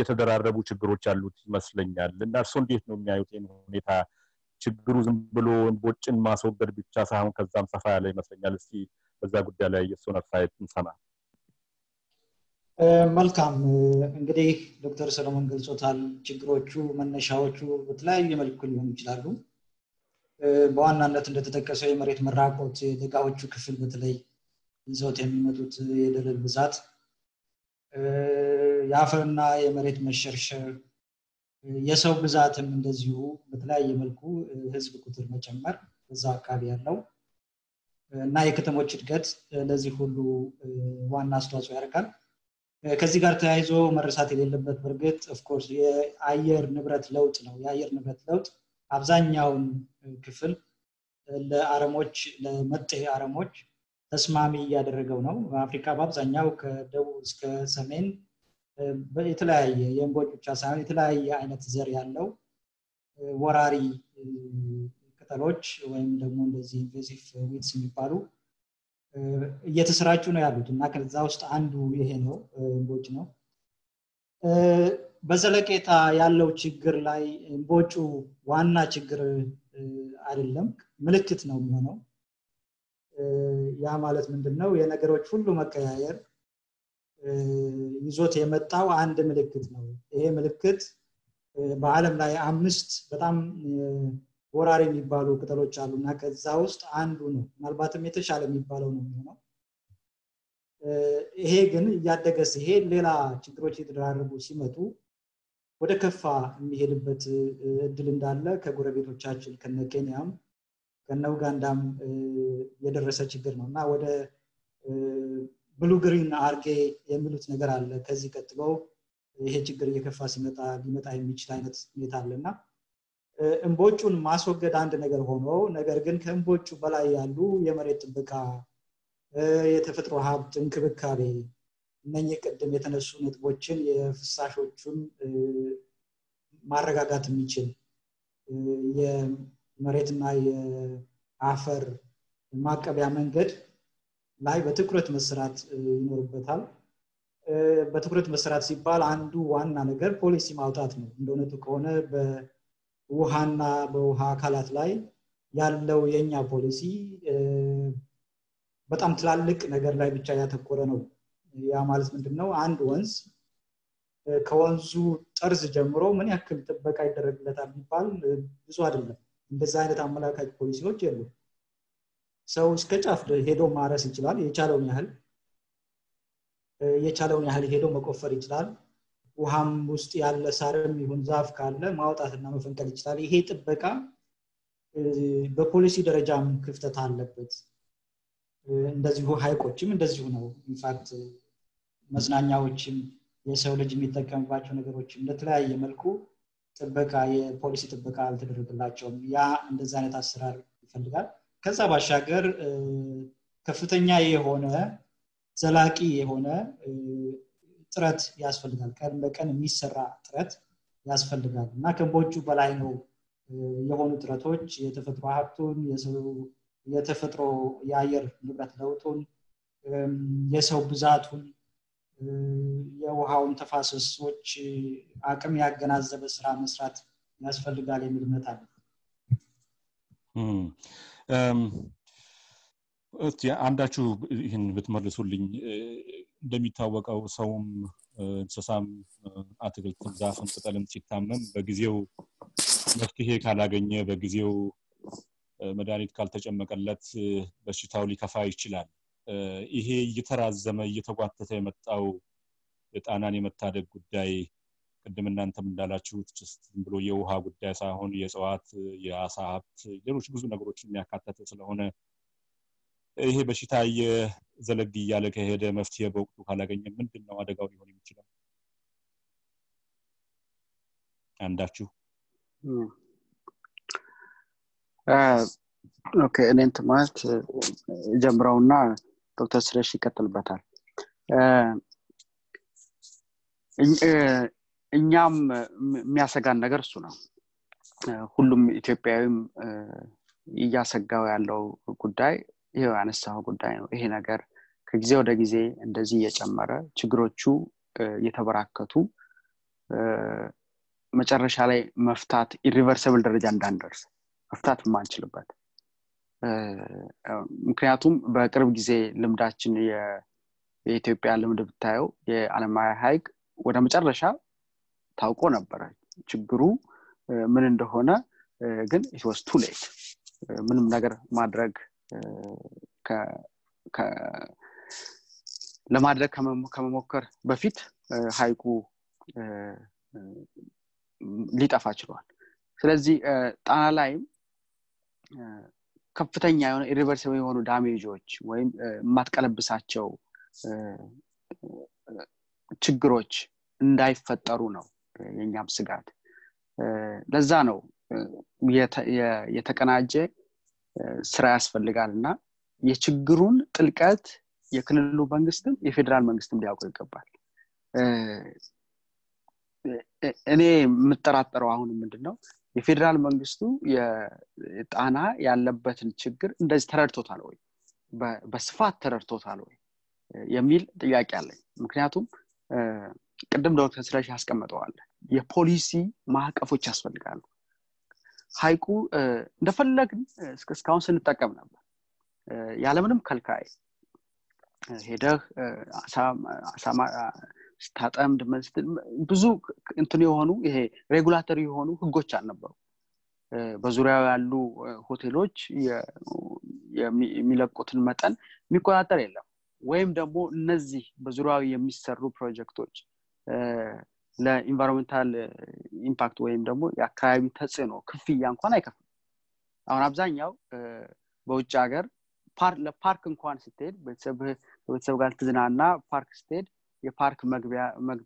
የተደራረቡ ችግሮች ያሉት ይመስለኛል። እና እርሶ እንዴት ነው የሚያዩት ይህን ሁኔታ? ችግሩ ዝም ብሎ ቦጭን ማስወገድ ብቻ ሳይሆን ከዛም ሰፋ ያለ ይመስለኛል። እስቲ በዛ ጉዳይ ላይ የእሱን አስተያየት እንሰማ መልካም እንግዲህ ዶክተር ሰለሞን ገልጾታል። ችግሮቹ መነሻዎቹ በተለያዩ መልኩ ሊሆኑ ይችላሉ። በዋናነት እንደተጠቀሰው የመሬት መራቆት የደጋዎቹ ክፍል በተለይ ይዘውት የሚመጡት የደለል ብዛት የአፈርና የመሬት መሸርሸር የሰው ብዛትም እንደዚሁ በተለያየ መልኩ ህዝብ ቁጥር መጨመር በዛ አካባቢ ያለው እና የከተሞች እድገት ለዚህ ሁሉ ዋና አስተዋጽኦ ያደርጋል ከዚህ ጋር ተያይዞ መረሳት የሌለበት በእርግጥ of course የአየር ንብረት ለውጥ ነው። የአየር ንብረት ለውጥ አብዛኛውን ክፍል ለአረሞች ለመጤ አረሞች ተስማሚ እያደረገው ነው። በአፍሪካ በአብዛኛው ከደቡብ እስከ ሰሜን የተለያየ የእንቦጭ ብቻ ሳይሆን የተለያየ አይነት ዘር ያለው ወራሪ ቅጠሎች ወይም ደግሞ እንደዚህ invasive weeds የሚባሉ እየተሰራጩ ነው ያሉት እና ከዛ ውስጥ አንዱ ይሄ ነው እምቦጭ ነው። በዘለቄታ ያለው ችግር ላይ እምቦጩ ዋና ችግር አይደለም ምልክት ነው የሚሆነው። ያ ማለት ምንድን ነው የነገሮች ሁሉ መቀያየር ይዞት የመጣው አንድ ምልክት ነው። ይሄ ምልክት በአለም ላይ አምስት በጣም ወራሪ የሚባሉ ቅጠሎች አሉ እና ከዛ ውስጥ አንዱ ነው። ምናልባትም የተሻለ የሚባለው ነው የሚሆነው። ይሄ ግን እያደገ ሲሄድ ሌላ ችግሮች የተደራረቡ ሲመጡ ወደ ከፋ የሚሄድበት እድል እንዳለ ከጎረቤቶቻችን ከነ ኬንያም ከነ ኡጋንዳም የደረሰ ችግር ነው እና ወደ ብሉ ግሪን አርጌ የሚሉት ነገር አለ። ከዚህ ቀጥሎ ይሄ ችግር እየከፋ ሲመጣ ሊመጣ የሚችል አይነት ሁኔታ አለ እና እምቦጩን ማስወገድ አንድ ነገር ሆኖ ነገር ግን ከእምቦጩ በላይ ያሉ የመሬት ጥበቃ የተፈጥሮ ሀብት እንክብካቤ እነኚህ ቅድም የተነሱ ነጥቦችን የፍሳሾቹን ማረጋጋት የሚችል የመሬትና የአፈር ማቀቢያ መንገድ ላይ በትኩረት መሰራት ይኖርበታል። በትኩረት መሰራት ሲባል አንዱ ዋና ነገር ፖሊሲ ማውጣት ነው። እንደ እውነቱ ከሆነ በውሃና በውሃ አካላት ላይ ያለው የኛ ፖሊሲ በጣም ትላልቅ ነገር ላይ ብቻ ያተኮረ ነው። ያ ማለት ምንድን ነው አንድ ወንዝ ከወንዙ ጠርዝ ጀምሮ ምን ያክል ጥበቃ ይደረግለታል ቢባል ብዙ አይደለም። እንደዚ አይነት አመላካች ፖሊሲዎች የሉ ሰው እስከ ጫፍ ሄዶ ማረስ ይችላል የቻለውን ያህል የቻለውን ያህል ሄዶ መቆፈር ይችላል ውሃም ውስጥ ያለ ሳርም ይሁን ዛፍ ካለ ማውጣትና መፈንቀል ይችላል። ይሄ ጥበቃ በፖሊሲ ደረጃም ክፍተት አለበት። እንደዚሁ ሀይቆችም እንደዚሁ ነው። ኢንፋክት መዝናኛዎችም የሰው ልጅ የሚጠቀምባቸው ነገሮችም ለተለያየ መልኩ ጥበቃ የፖሊሲ ጥበቃ አልተደረገላቸውም። ያ እንደዚህ አይነት አሰራር ይፈልጋል። ከዛ ባሻገር ከፍተኛ የሆነ ዘላቂ የሆነ ጥረት ያስፈልጋል። ቀን በቀን የሚሰራ ጥረት ያስፈልጋል እና ከቦቹ በላይ ነው የሆኑ ጥረቶች የተፈጥሮ ሀብቱን የተፈጥሮ የአየር ንብረት ለውጡን የሰው ብዛቱን የውሃውን ተፋሰሶች አቅም ያገናዘበ ስራ መስራት ያስፈልጋል የሚል እምነት አለ። አንዳችሁ ይህን ብትመልሱልኝ እንደሚታወቀው ሰውም እንስሳም አትክልትም ዛፍም ቅጠልም ሲታመም በጊዜው መፍትሄ ካላገኘ በጊዜው መድኃኒት ካልተጨመቀለት በሽታው ሊከፋ ይችላል። ይሄ እየተራዘመ እየተጓተተ የመጣው የጣናን የመታደግ ጉዳይ ቅድም እናንተም እንዳላችሁት ዝም ብሎ የውሃ ጉዳይ ሳይሆን የእጽዋት የአሳ ሀብት ሌሎች ብዙ ነገሮችን የሚያካትት ስለሆነ ይሄ በሽታ እየዘለግ እያለ ከሄደ መፍትሄ በወቅቱ ካላገኘ ምንድን ነው አደጋው ሊሆን የሚችለው? አንዳችሁ? okay እኔን ማለት ጀምረውና ዶክተር ስለሺ ይቀጥልበታል። እኛም የሚያሰጋን ነገር እሱ ነው። ሁሉም ኢትዮጵያዊም እያሰጋው ያለው ጉዳይ ይሄው ያነሳው ጉዳይ ነው። ይሄ ነገር ከጊዜ ወደ ጊዜ እንደዚህ እየጨመረ ችግሮቹ እየተበራከቱ መጨረሻ ላይ መፍታት ኢሪቨርሰብል ደረጃ እንዳንደርስ መፍታት የማንችልበት ምክንያቱም በቅርብ ጊዜ ልምዳችን የኢትዮጵያ ልምድ ብታየው የአለማያ ሀይቅ ወደ መጨረሻ ታውቆ ነበረ። ችግሩ ምን እንደሆነ ግን it was too late ምንም ነገር ማድረግ ለማድረግ ከመሞከር በፊት ሀይቁ ሊጠፋ ችሏል። ስለዚህ ጣና ላይም ከፍተኛ የሆነ ኢሪቨርሲብል የሆኑ ዳሜጆች ወይም የማትቀለብሳቸው ችግሮች እንዳይፈጠሩ ነው የኛም ስጋት። ለዛ ነው የተቀናጀ ስራ ያስፈልጋል እና የችግሩን ጥልቀት የክልሉ መንግስትም የፌዴራል መንግስትም ሊያውቁ ይገባል። እኔ የምጠራጠረው አሁን ምንድን ነው የፌዴራል መንግስቱ ጣና ያለበትን ችግር እንደዚህ ተረድቶታል ወይ? በስፋት ተረድቶታል ወይ? የሚል ጥያቄ አለኝ። ምክንያቱም ቅድም ዶክተር ስለሽ ያስቀምጠዋል የፖሊሲ ማዕቀፎች ያስፈልጋሉ ሀይቁ እንደፈለግን እስካሁን ስንጠቀም ነበር። ያለምንም ከልካይ ሄደህ ስታጠምድ ብዙ እንትን የሆኑ ይሄ regulatory የሆኑ ህጎች አልነበሩ በዙሪያው ያሉ ሆቴሎች የሚለቁትን መጠን የሚቆጣጠር የለም። ወይም ደግሞ እነዚህ በዙሪያው የሚሰሩ ፕሮጀክቶች ለ environmental impact ወይም ደግሞ የአካባቢ ተጽዕኖ ክፍያ እንኳን አይከፍልም። አሁን አብዛኛው በውጭ ሀገር ለፓርክ እንኳን ስትሄድ ቤተሰብ ጋር ትዝናና ፓርክ ስትሄድ የፓርክ መግቢያ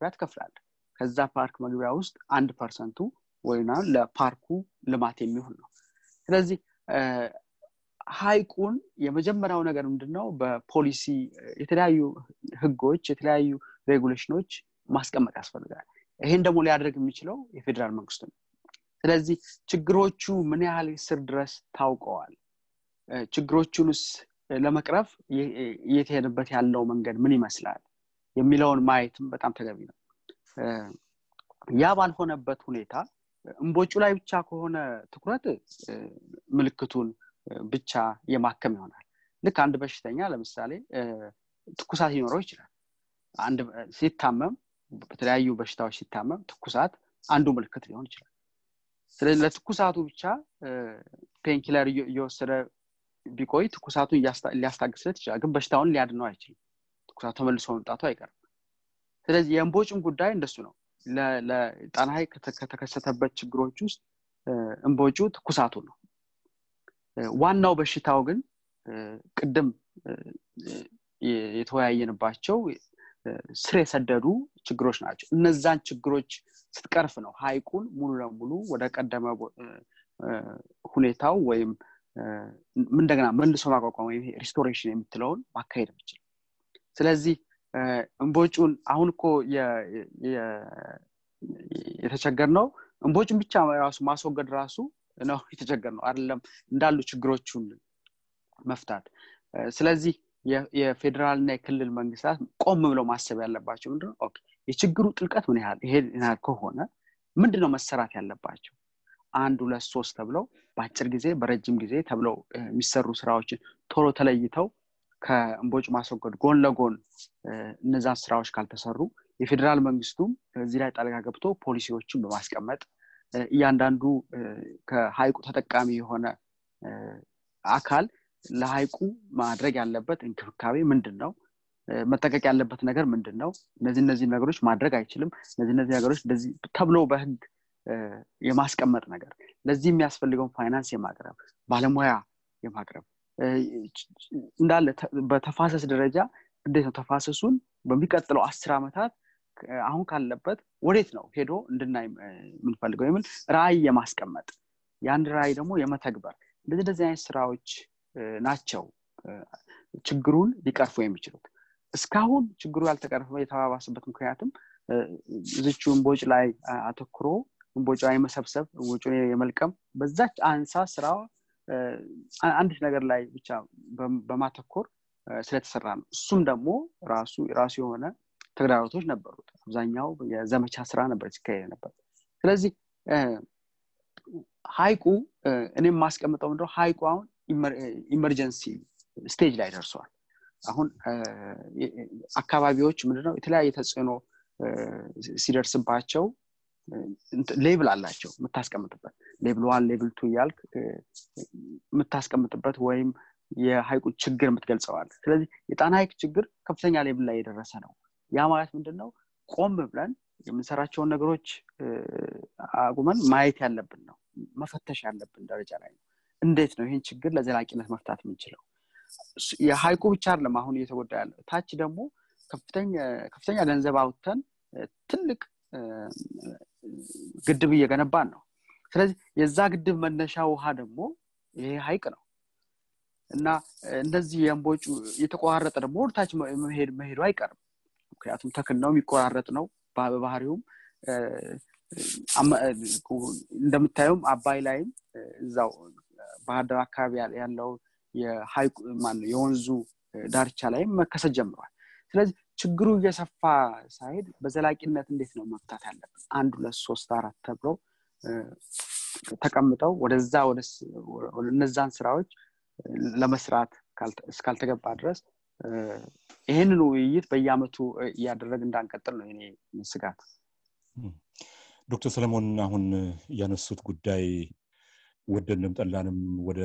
ትከፍላለ ከዛ ፓርክ መግቢያ ውስጥ አንድ percent ቱ ወይም ለፓርኩ ልማት የሚሆን ነው። ስለዚህ ሀይቁን የመጀመሪያው ነገር ምንድነው? በፖሊሲ የተለያዩ ህጎች የተለያዩ regulation ኖች ማስቀመጥ ያስፈልጋል ይሄን ደግሞ ሊያደርግ የሚችለው የፌዴራል መንግስቱ ነው። ስለዚህ ችግሮቹ ምን ያህል ስር ድረስ ታውቀዋል? ችግሮቹንስ ለመቅረፍ እየተሄድበት ያለው መንገድ ምን ይመስላል? የሚለውን ማየትም በጣም ተገቢ ነው። ያ ባልሆነበት ሁኔታ እንቦጩ ላይ ብቻ ከሆነ ትኩረት ምልክቱን ብቻ የማከም ይሆናል። ልክ አንድ በሽተኛ ለምሳሌ ትኩሳት ሊኖረው ይችላል። ሲታመም በተለያዩ በሽታዎች ሲታመም ትኩሳት አንዱ ምልክት ሊሆን ይችላል። ስለዚህ ለትኩሳቱ ብቻ painkiller እየወሰደ ቢቆይ ትኩሳቱን ሊያስታግስለት ይችላል። ግን በሽታውን ሊያድነው አይችልም። ትኩሳቱ ተመልሶ መምጣቱ አይቀርም። ስለዚህ የእንቦጭም ጉዳይ እንደሱ ነው። ሀይቅ ከተከሰተበት ችግሮች ውስጥ እንቦጩ ትኩሳቱ ነው። ዋናው በሽታው ግን ቅድም የተወያየንባቸው ስር የሰደዱ ችግሮች ናቸው። እነዛን ችግሮች ስትቀርፍ ነው ሀይቁን ሙሉ ለሙሉ ወደ ቀደመ ሁኔታው ወይም እንደገና መልሶ ማቋቋም ወይም restoration የምትለውን ማካሄድ የምችል ስለዚህ እንቦጩን አሁን እኮ የተቸገርነው እንቦጩን ብቻ ራሱ ማስወገድ ራሱ ነው የተቸገርነው አይደለም እንዳሉ ችግሮቹን መፍታት። ስለዚህ የፌዴራልና የክልል መንግስታት ቆም ብለው ማሰብ ያለባቸው ምንድነው የችግሩ ጥልቀት ምን ያህል? ይሄ ያህል ከሆነ ምንድነው መሰራት ያለባቸው? አንድ ሁለት ሶስት ተብለው በአጭር ጊዜ በረጅም ጊዜ ተብለው የሚሰሩ ስራዎችን ቶሎ ተለይተው ከእንቦጭ ማስወገድ ጎን ለጎን እነዛን ስራዎች ካልተሰሩ የፌዴራል መንግስቱም እዚህ ላይ ጣልቃ ገብቶ ፖሊሲዎችን በማስቀመጥ እያንዳንዱ ከሀይቁ ተጠቃሚ የሆነ አካል ለሀይቁ ማድረግ ያለበት እንክብካቤ ምንድን ነው መጠቀቅ ያለበት ነገር ምንድን ነው እነዚህ እነዚህ ነገሮች ማድረግ አይችልም። እነዚህ እነዚህ ነገሮች ተብሎ በህግ የማስቀመጥ ነገር ለዚህ የሚያስፈልገውን ፋይናንስ የማቅረብ ባለሙያ የማቅረብ እንዳለ በተፋሰስ ደረጃ እንዴት ነው ተፋሰሱን በሚቀጥለው አስር ዓመታት አሁን ካለበት ወዴት ነው ሄዶ እንድናይ የምንፈልገው? የሚል ራእይ የማስቀመጥ የአንድ ራእይ ደግሞ የመተግበር እንደዚህ እንደዚህ አይነት ስራዎች ናቸው። ችግሩን ሊቀርፉ የሚችሉት። እስካሁን ችግሩ ያልተቀረፈ የተባባስበት ምክንያትም ዝቹ እንቦጭ ላይ አተኩሮ እንቦጭ የመሰብሰብ እንቦጩን የመልቀም በዛች አንሳ ስራ አንዲት ነገር ላይ ብቻ በማተኮር ስለተሰራ ነው። እሱም ደግሞ ራሱ ራሱ የሆነ ተግዳሮቶች ነበሩት። አብዛኛው የዘመቻ ስራ ነበር ሲካሄድ ነበር። ስለዚህ ሀይቁ እኔ የማስቀምጠው ምንድነው? ሀይቁ አሁን emergency stage ላይ ደርሰዋል። አሁን አካባቢዎች ምንድነው የተለያየ ተጽዕኖ ሲደርስባቸው level አላቸው የምታስቀምጥበት። level one level two እያልክ የምታስቀምጥበት ወይም የሀይቁ ችግር የምትገልጸዋል ስለዚህ የጣና ሀይቅ ችግር ከፍተኛ ሌብል ላይ የደረሰ ነው። ያ ማለት ምንድን ነው ቆም ብለን የምንሰራቸውን ነገሮች አቁመን ማየት ያለብን ነው። መፈተሽ ያለብን ደረጃ ላይ ነው እንዴት ነው ይህን ችግር ለዘላቂነት መፍታት የምንችለው? የሀይቁ ብቻ አይደለም አሁን እየተጎዳ ያለው። ታች ደግሞ ከፍተኛ ገንዘብ አውጥተን ትልቅ ግድብ እየገነባን ነው። ስለዚህ የዛ ግድብ መነሻ ውሃ ደግሞ ይሄ ሀይቅ ነው። እና እንደዚህ የእንቦጩ የተቆራረጠ ደግሞ ወደታች መሄዱ አይቀርም። ምክንያቱም ተክል ነው የሚቆራረጥ ነው። በባህሪውም እንደምታየውም አባይ ላይም እዛው ባህር ዳር አካባቢ ያለው የሀይቁ የወንዙ ዳርቻ ላይም መከሰት ጀምሯል። ስለዚህ ችግሩ እየሰፋ ሳይሄድ በዘላቂነት እንዴት ነው መፍታት ያለብን? አንድ ሁለት ሶስት አራት ተብለው ተቀምጠው ወደዛ እነዛን ስራዎች ለመስራት እስካልተገባ ድረስ ይህንን ውይይት በየአመቱ እያደረግን እንዳንቀጥል ነው የእኔ ስጋት። ዶክተር ሰለሞን አሁን ያነሱት ጉዳይ ወደንም ጠላንም ወደ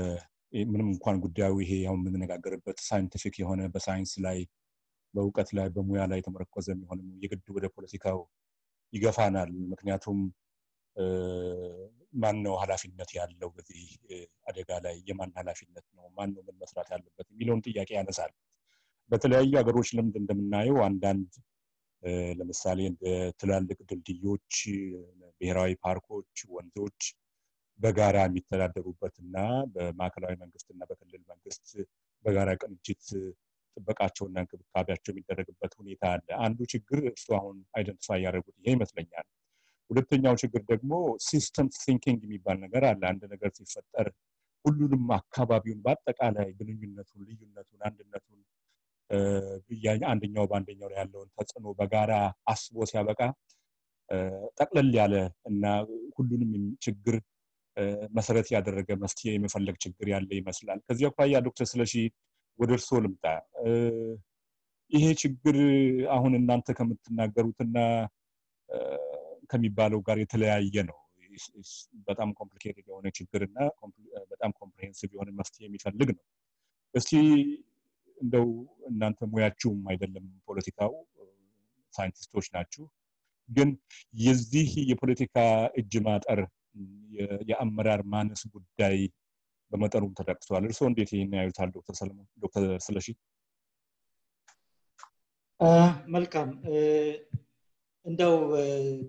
ምንም እንኳን ጉዳዩ ይሄ አሁን የምንነጋገርበት scientific የሆነ በሳይንስ ላይ በእውቀት ላይ በሙያ ላይ የተመረኮዘ የሚሆንም የግድ ወደ ፖለቲካው ይገፋናል። ምክንያቱም ማን ነው ኃላፊነት ያለው በዚህ አደጋ ላይ? የማን ኃላፊነት ነው? ማን ነው ምን መስራት ያለበት? የሚለውን ጥያቄ ያነሳል። በተለያዩ ሀገሮች ልምድ እንደምናየው አንዳንድ ለምሳሌ እንደ ትላልቅ ድልድዮች ብሔራዊ ፓርኮች ወንዞች በጋራ የሚተዳደሩበት እና በማዕከላዊ መንግስት እና በክልል መንግስት በጋራ ቅንጅት ጥበቃቸውና እንክብካቤያቸው የሚደረግበት ሁኔታ አለ። አንዱ ችግር እሱ አሁን identify ያደረጉት ይሄ ይመስለኛል። ሁለተኛው ችግር ደግሞ system thinking የሚባል ነገር አለ። አንድ ነገር ሲፈጠር ሁሉንም አካባቢውን በአጠቃላይ ግንኙነቱን ልዩነቱን አንድነቱን አንደኛው በአንደኛው ላይ ያለውን ተጽዕኖ በጋራ አስቦ ሲያበቃ ጠቅለል ያለ እና ሁሉንም ችግር መሰረት ያደረገ መፍትሄ የመፈለግ ችግር ያለ ይመስላል። ከዚህ አኳያ ዶክተር ስለሺ ወደ እርስዎ ልምጣ። ይሄ ችግር አሁን እናንተ ከምትናገሩትና ከሚባለው ጋር የተለያየ ነው። በጣም complicated የሆነ ችግር እና በጣም comprehensive የሆነ መፍትሄ የሚፈልግ ነው። እስቲ እንደው እናንተ ሙያችሁም አይደለም ፖለቲካው ሳይንቲስቶች ናችሁ። ግን የዚህ የፖለቲካ እጅ ማጠር የአመራር ማነስ ጉዳይ በመጠኑም ተጠቅሷል እርስዎ እንዴት ይህን ያዩታል? ዶክተር ስለሺ። መልካም። እንደው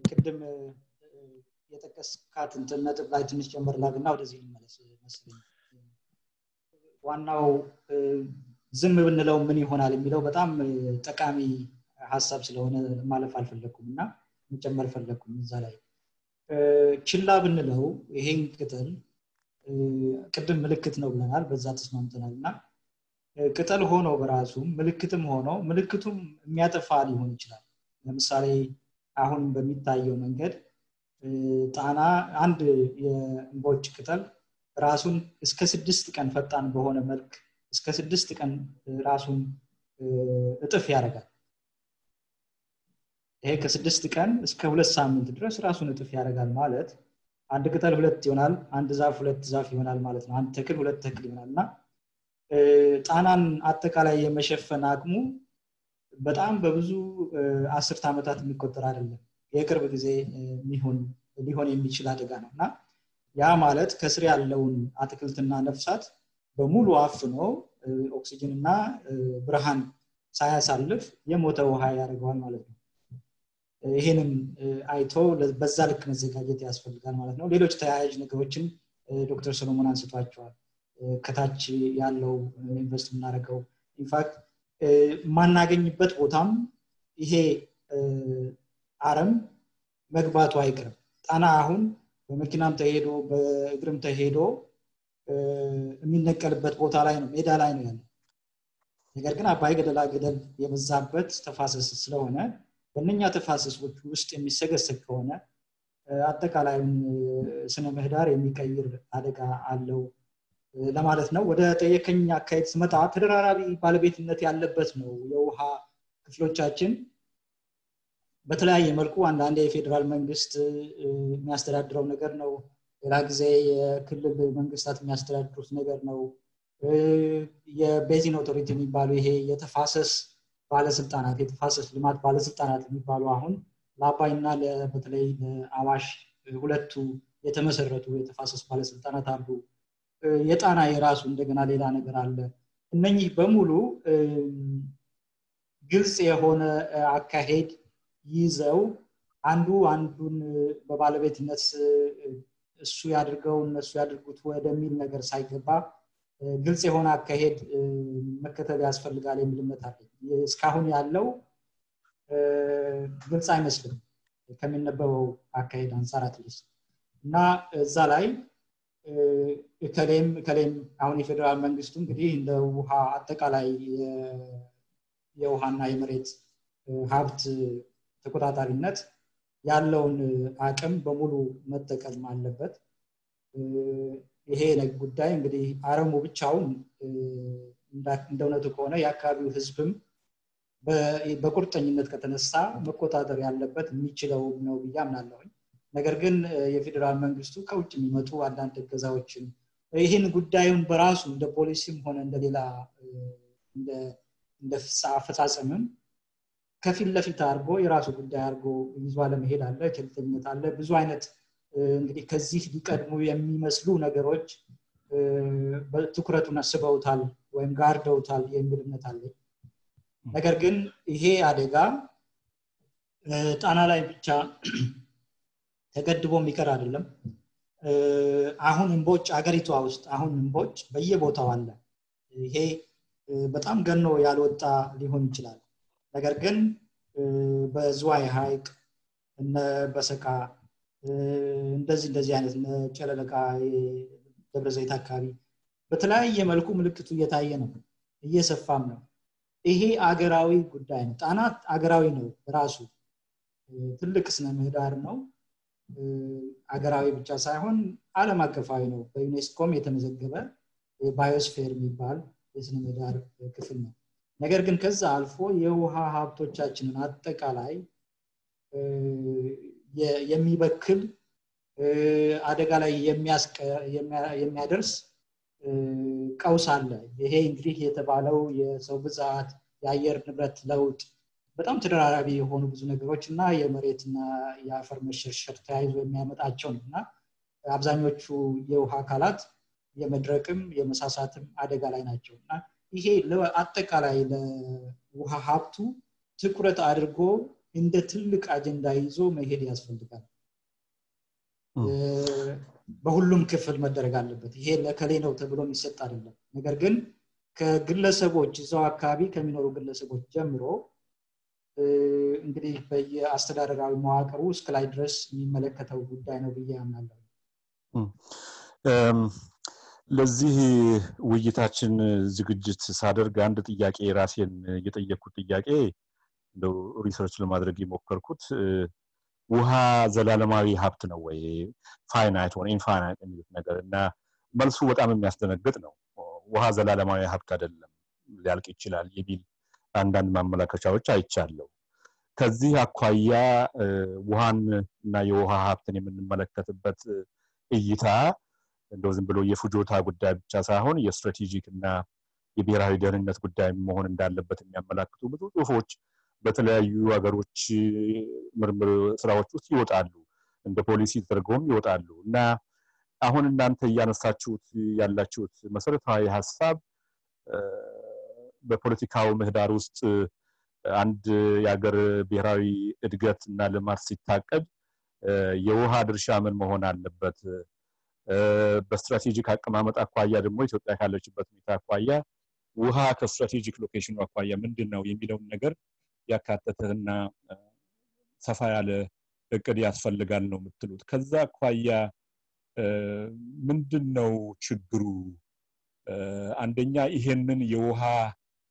ቅድም የጠቀስካት እንትን ነጥብ ላይ ትንሽ ጨምር ላግና ወደዚህ ልመለስ መስለኝ ዋናው ዝም ብንለው ምን ይሆናል የሚለው በጣም ጠቃሚ ሀሳብ ስለሆነ ማለፍ አልፈለግኩም እና መጨመር ፈለግኩም እዛ ላይ ችላ ብንለው ይሄን ቅጠል ቅድም ምልክት ነው ብለናል በዛ ተስማምተናል። እና ቅጠል ሆኖ በራሱ ምልክትም ሆኖ ምልክቱም የሚያጠፋ ሊሆን ይችላል። ለምሳሌ አሁን በሚታየው መንገድ ጣና አንድ የእንቦጭ ቅጠል ራሱን እስከ ስድስት ቀን ፈጣን በሆነ መልክ እስከ ስድስት ቀን ራሱን እጥፍ ያደርጋል ይሄ ከስድስት ቀን እስከ ሁለት ሳምንት ድረስ ራሱን እጥፍ ያደርጋል ማለት አንድ ቅጠል ሁለት ይሆናል አንድ ዛፍ ሁለት ዛፍ ይሆናል ማለት ነው። አንድ ተክል ሁለት ተክል ይሆናል እና ጣናን አጠቃላይ የመሸፈን አቅሙ በጣም በብዙ አስርት ዓመታት የሚቆጠር አይደለም። የቅርብ ጊዜ ሊሆን የሚችል አደጋ ነው እና ያ ማለት ከስር ያለውን አትክልትና ነፍሳት በሙሉ አፍኖ ኦክሲጅን እና ብርሃን ሳያሳልፍ የሞተ ውሃ ያደርገዋል ማለት ነው ይህንም አይቶ በዛ ልክ መዘጋጀት ያስፈልጋል ማለት ነው። ሌሎች ተያያዥ ነገሮችን ዶክተር ሰሎሞን አንስቷቸዋል። ከታች ያለው invest የምናደርገው impact የማናገኝበት ቦታም ይሄ አረም መግባቱ አይቅርም ጣና አሁን በመኪናም ተሄዶ በእግርም ተሄዶ የሚነቀልበት ቦታ ላይ ነው ሜዳ ላይ ነው ያለው። ነገር ግን አባይ ገደላ ገደል የበዛበት ተፋሰስ ስለሆነ በእነኛ ተፋሰሶች ውስጥ የሚሰገሰግ ከሆነ አጠቃላዩን ስነ ምህዳር የሚቀይር አደጋ አለው ለማለት ነው። ወደ ጠየቀኝ አካሄድ ስመጣ ተደራራቢ ባለቤትነት ያለበት ነው የውሃ ክፍሎቻችን። በተለያየ መልኩ አንዳንድ የፌዴራል መንግስት የሚያስተዳድረው ነገር ነው። ሌላ ጊዜ የክልል መንግስታት የሚያስተዳድሩት ነገር ነው። የቤዚን ኦቶሪቲ የሚባሉ ይሄ የተፋሰስ ባለስልጣናት የተፋሰስ ልማት ባለስልጣናት የሚባሉ አሁን ለአባይና በተለይ ለአዋሽ ሁለቱ የተመሰረቱ የተፋሰስ ባለስልጣናት አሉ። የጣና የራሱ እንደገና ሌላ ነገር አለ። እነኚህ በሙሉ ግልጽ የሆነ አካሄድ ይዘው አንዱ አንዱን በባለቤትነት እሱ ያድርገው እነሱ ያድርጉት ወደሚል ነገር ሳይገባ ግልጽ የሆነ አካሄድ መከተል ያስፈልጋል የሚል እስካሁን ያለው ግልጽ አይመስልም ከሚነበበው አካሄድ አንጻር አትሊስ እና እዛ ላይ እከሌም እከሌም አሁን የፌዴራል መንግስቱ እንግዲህ እንደ ውሃ አጠቃላይ የውሃና የመሬት ሀብት ተቆጣጣሪነት ያለውን አቅም በሙሉ መጠቀም አለበት ይሄ ጉዳይ እንግዲህ አረሙ ብቻውን እንደ እውነቱ ከሆነ የአካባቢው ህዝብም በቁርጠኝነት ከተነሳ መቆጣጠር ያለበት የሚችለው ነው ብዬ አምናለሁኝ። ነገር ግን የፌዴራል መንግስቱ ከውጭ የሚመጡ አንዳንድ እገዛዎችን ይህን ጉዳዩን በራሱ እንደ ፖሊሲም ሆነ እንደሌላ እንደ አፈጻጸምም ከፊት ለፊት አድርጎ የራሱ ጉዳይ አድርጎ ይዞ አለመሄድ አለ ቸልተኝነት አለ ብዙ አይነት እንግዲህ ከዚህ ሊቀድሙ የሚመስሉ ነገሮች ትኩረቱን አስበውታል ወይም ጋርደውታል የሚል እምነት አለ ነገር ግን ይሄ አደጋ ጣና ላይ ብቻ ተገድቦ የሚቀር አይደለም። አሁን እንቦጭ አገሪቷ ውስጥ አሁን እንቦጭ በየቦታው አለ። ይሄ በጣም ገኖ ያልወጣ ሊሆን ይችላል። ነገር ግን በዝዋይ ሀይቅ በሰቃ እንደዚህ እንደዚህ አይነት ጨለለቃ ደብረ ዘይት አካባቢ በተለያየ መልኩ ምልክቱ እየታየ ነው። እየሰፋም ነው። ይሄ አገራዊ ጉዳይ ነው። ጣና አገራዊ ነው ራሱ። ትልቅ ስነ ምህዳር ነው። አገራዊ ብቻ ሳይሆን አለም አቀፋዊ ነው። በዩኔስኮም የተመዘገበ ባዮስፌር የሚባል የስነ ምህዳር ክፍል ነው። ነገር ግን ከዛ አልፎ የውሃ ሀብቶቻችንን አጠቃላይ የሚበክል አደጋ ላይ የሚያደርስ ቀውስ አለ። ይሄ እንግዲህ የተባለው የሰው ብዛት፣ የአየር ንብረት ለውጥ በጣም ተደራራቢ የሆኑ ብዙ ነገሮች እና የመሬትና የአፈር መሸርሸር ተያይዞ የሚያመጣቸው ነው እና አብዛኞቹ የውሃ አካላት የመድረቅም የመሳሳትም አደጋ ላይ ናቸው እና ይሄ አጠቃላይ ለውሃ ሀብቱ ትኩረት አድርጎ እንደ ትልቅ አጀንዳ ይዞ መሄድ ያስፈልጋል። በሁሉም ክፍል መደረግ አለበት። ይሄ ለከሌ ነው ተብሎ የሚሰጥ አይደለም። ነገር ግን ከግለሰቦች እዛው አካባቢ ከሚኖሩ ግለሰቦች ጀምሮ እንግዲህ በየአስተዳደራዊ መዋቅሩ እስከ ላይ ድረስ የሚመለከተው ጉዳይ ነው ብዬ አምናለሁ። ለዚህ ውይይታችን ዝግጅት ሳደርግ አንድ ጥያቄ ራሴን የጠየቅኩት ጥያቄ research ለማድረግ የሞከርኩት ውሃ ዘላለማዊ ሀብት ነው ወይ finite ሆነ infinite የሚሉት ነገር እና መልሱ በጣም የሚያስደነግጥ ነው። ውሃ ዘላለማዊ ሀብት አይደለም፣ ሊያልቅ ይችላል የሚል አንዳንድ ማመላከቻዎች አይቻለሁ። ከዚህ አኳያ ውሃን እና የውሃ ሀብትን የምንመለከትበት እይታ እንደው ዝም ብሎ የፍጆታ ጉዳይ ብቻ ሳይሆን የ strategic እና የብሔራዊ ደህንነት ጉዳይ መሆን እንዳለበት የሚያመላክቱ ብዙ ጽሁፎች በተለያዩ ሀገሮች ምርምር ስራዎች ውስጥ ይወጣሉ፣ እንደ ፖሊሲ ተደርገውም ይወጣሉ። እና አሁን እናንተ እያነሳችሁት ያላችሁት መሰረታዊ ሀሳብ በፖለቲካው ምህዳር ውስጥ አንድ የሀገር ብሔራዊ እድገት እና ልማት ሲታቀድ የውሃ ድርሻ ምን መሆን አለበት፣ በስትራቴጂክ አቀማመጥ አኳያ ደግሞ ኢትዮጵያ ካለችበት ሁኔታ አኳያ ውሃ ከ strategic location ኑ አኳያ ምንድን ነው የሚለውን ነገር ያካተተና ሰፋ ያለ እቅድ ያስፈልጋል ነው የምትሉት። ከዛ አኳያ ምንድን ነው ችግሩ? አንደኛ ይሄንን የውሃ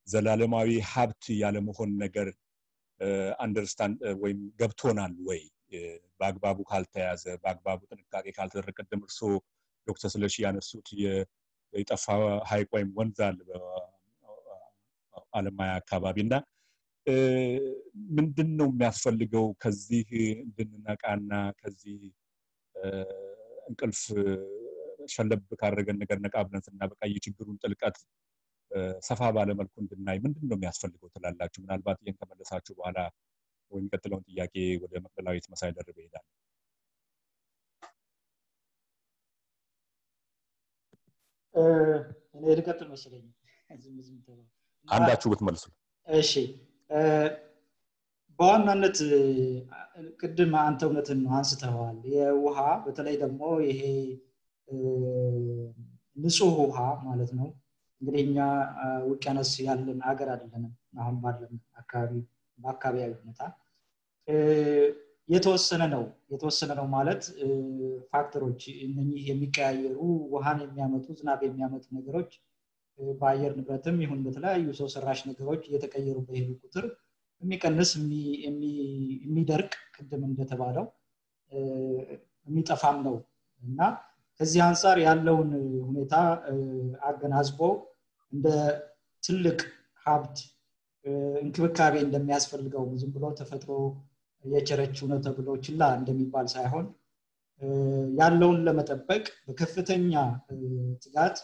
ዘላለማዊ ሀብት ያለመሆን ነገር understand ወይም ገብቶናል ወይ? በአግባቡ ካልተያዘ በአግባቡ ጥንቃቄ ካልተደረገ ቅድም እርስዎ ዶክተር ስለሺ ያነሱት የጠፋ ሀይቅ ወይም ወንዝ አለ አለማያ አካባቢ እና ምንድን ነው የሚያስፈልገው ከዚህ እንድንነቃና ከዚህ እንቅልፍ ሸለብ ካደረገን ነገር ነቃ ብለን ስናበቃ የችግሩን ጥልቀት ሰፋ ባለመልኩ እንድናይ ምንድን ነው የሚያስፈልገው ትላላችሁ? ምናልባት ይህን ከመለሳችሁ በኋላ የሚቀጥለውን ጥያቄ ወደ መቅደላዊት መሳይ ደርበ ይሄዳል። እኔ ልቀጥል መሰለኝ። አንዳችሁ ብትመልሱ። እሺ በዋናነት ቅድም አንተ እውነትን አንስተዋል። የውሃ በተለይ ደግሞ ይሄ ንጹህ ውሃ ማለት ነው። እንግዲህ እኛ ውቅያኖስ ያለን ሀገር አይደለንም። አሁን ባለን አካባቢ በአካባቢያዊ ሁኔታ የተወሰነ ነው። የተወሰነ ነው ማለት ፋክተሮች እነኚህ የሚቀያየሩ ውሃን የሚያመጡ ዝናብ የሚያመጡ ነገሮች በአየር ንብረትም ይሁን በተለያዩ ሰው ሰራሽ ነገሮች እየተቀየሩ በሄዱ ቁጥር የሚቀንስ የሚደርቅ ቅድም እንደተባለው የሚጠፋም ነው። እና ከዚህ አንጻር ያለውን ሁኔታ አገናዝቦ እንደ ትልቅ ሀብት እንክብካቤ እንደሚያስፈልገው ዝም ብሎ ተፈጥሮ የቸረችው ነው ተብሎ ችላ እንደሚባል ሳይሆን ያለውን ለመጠበቅ በከፍተኛ ትጋት